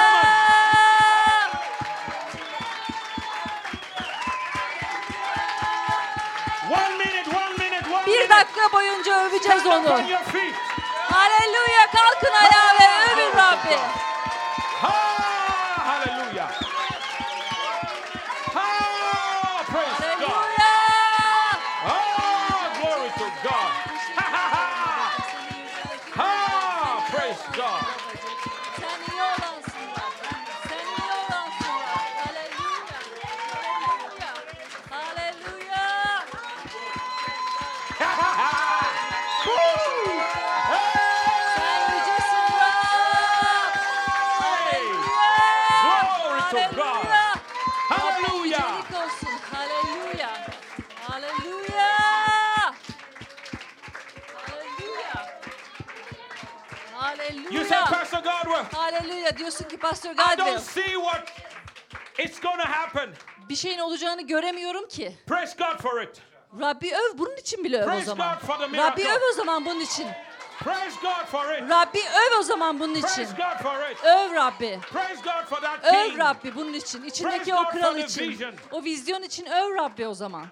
Dakika boyunca öveceğiz onu. Haleluya. Kalkın ayağa ve övün Rabbi. Ha, hallelujah. Haleluya diyorsun ki Pastor I don't see what it's to happen. bir şeyin olacağını göremiyorum ki. Praise God for it. Rabbi öv bunun için bile öv o Praise zaman. God for the Rabbi öv o zaman bunun için. Praise God for it. Rabbi öv o zaman bunun için. Praise God for it. Öv Rabbi. Praise God for that Öv king. Rabbi bunun için. İçindeki o God kral the için. vision. O vizyon için öv Rabbi o zaman.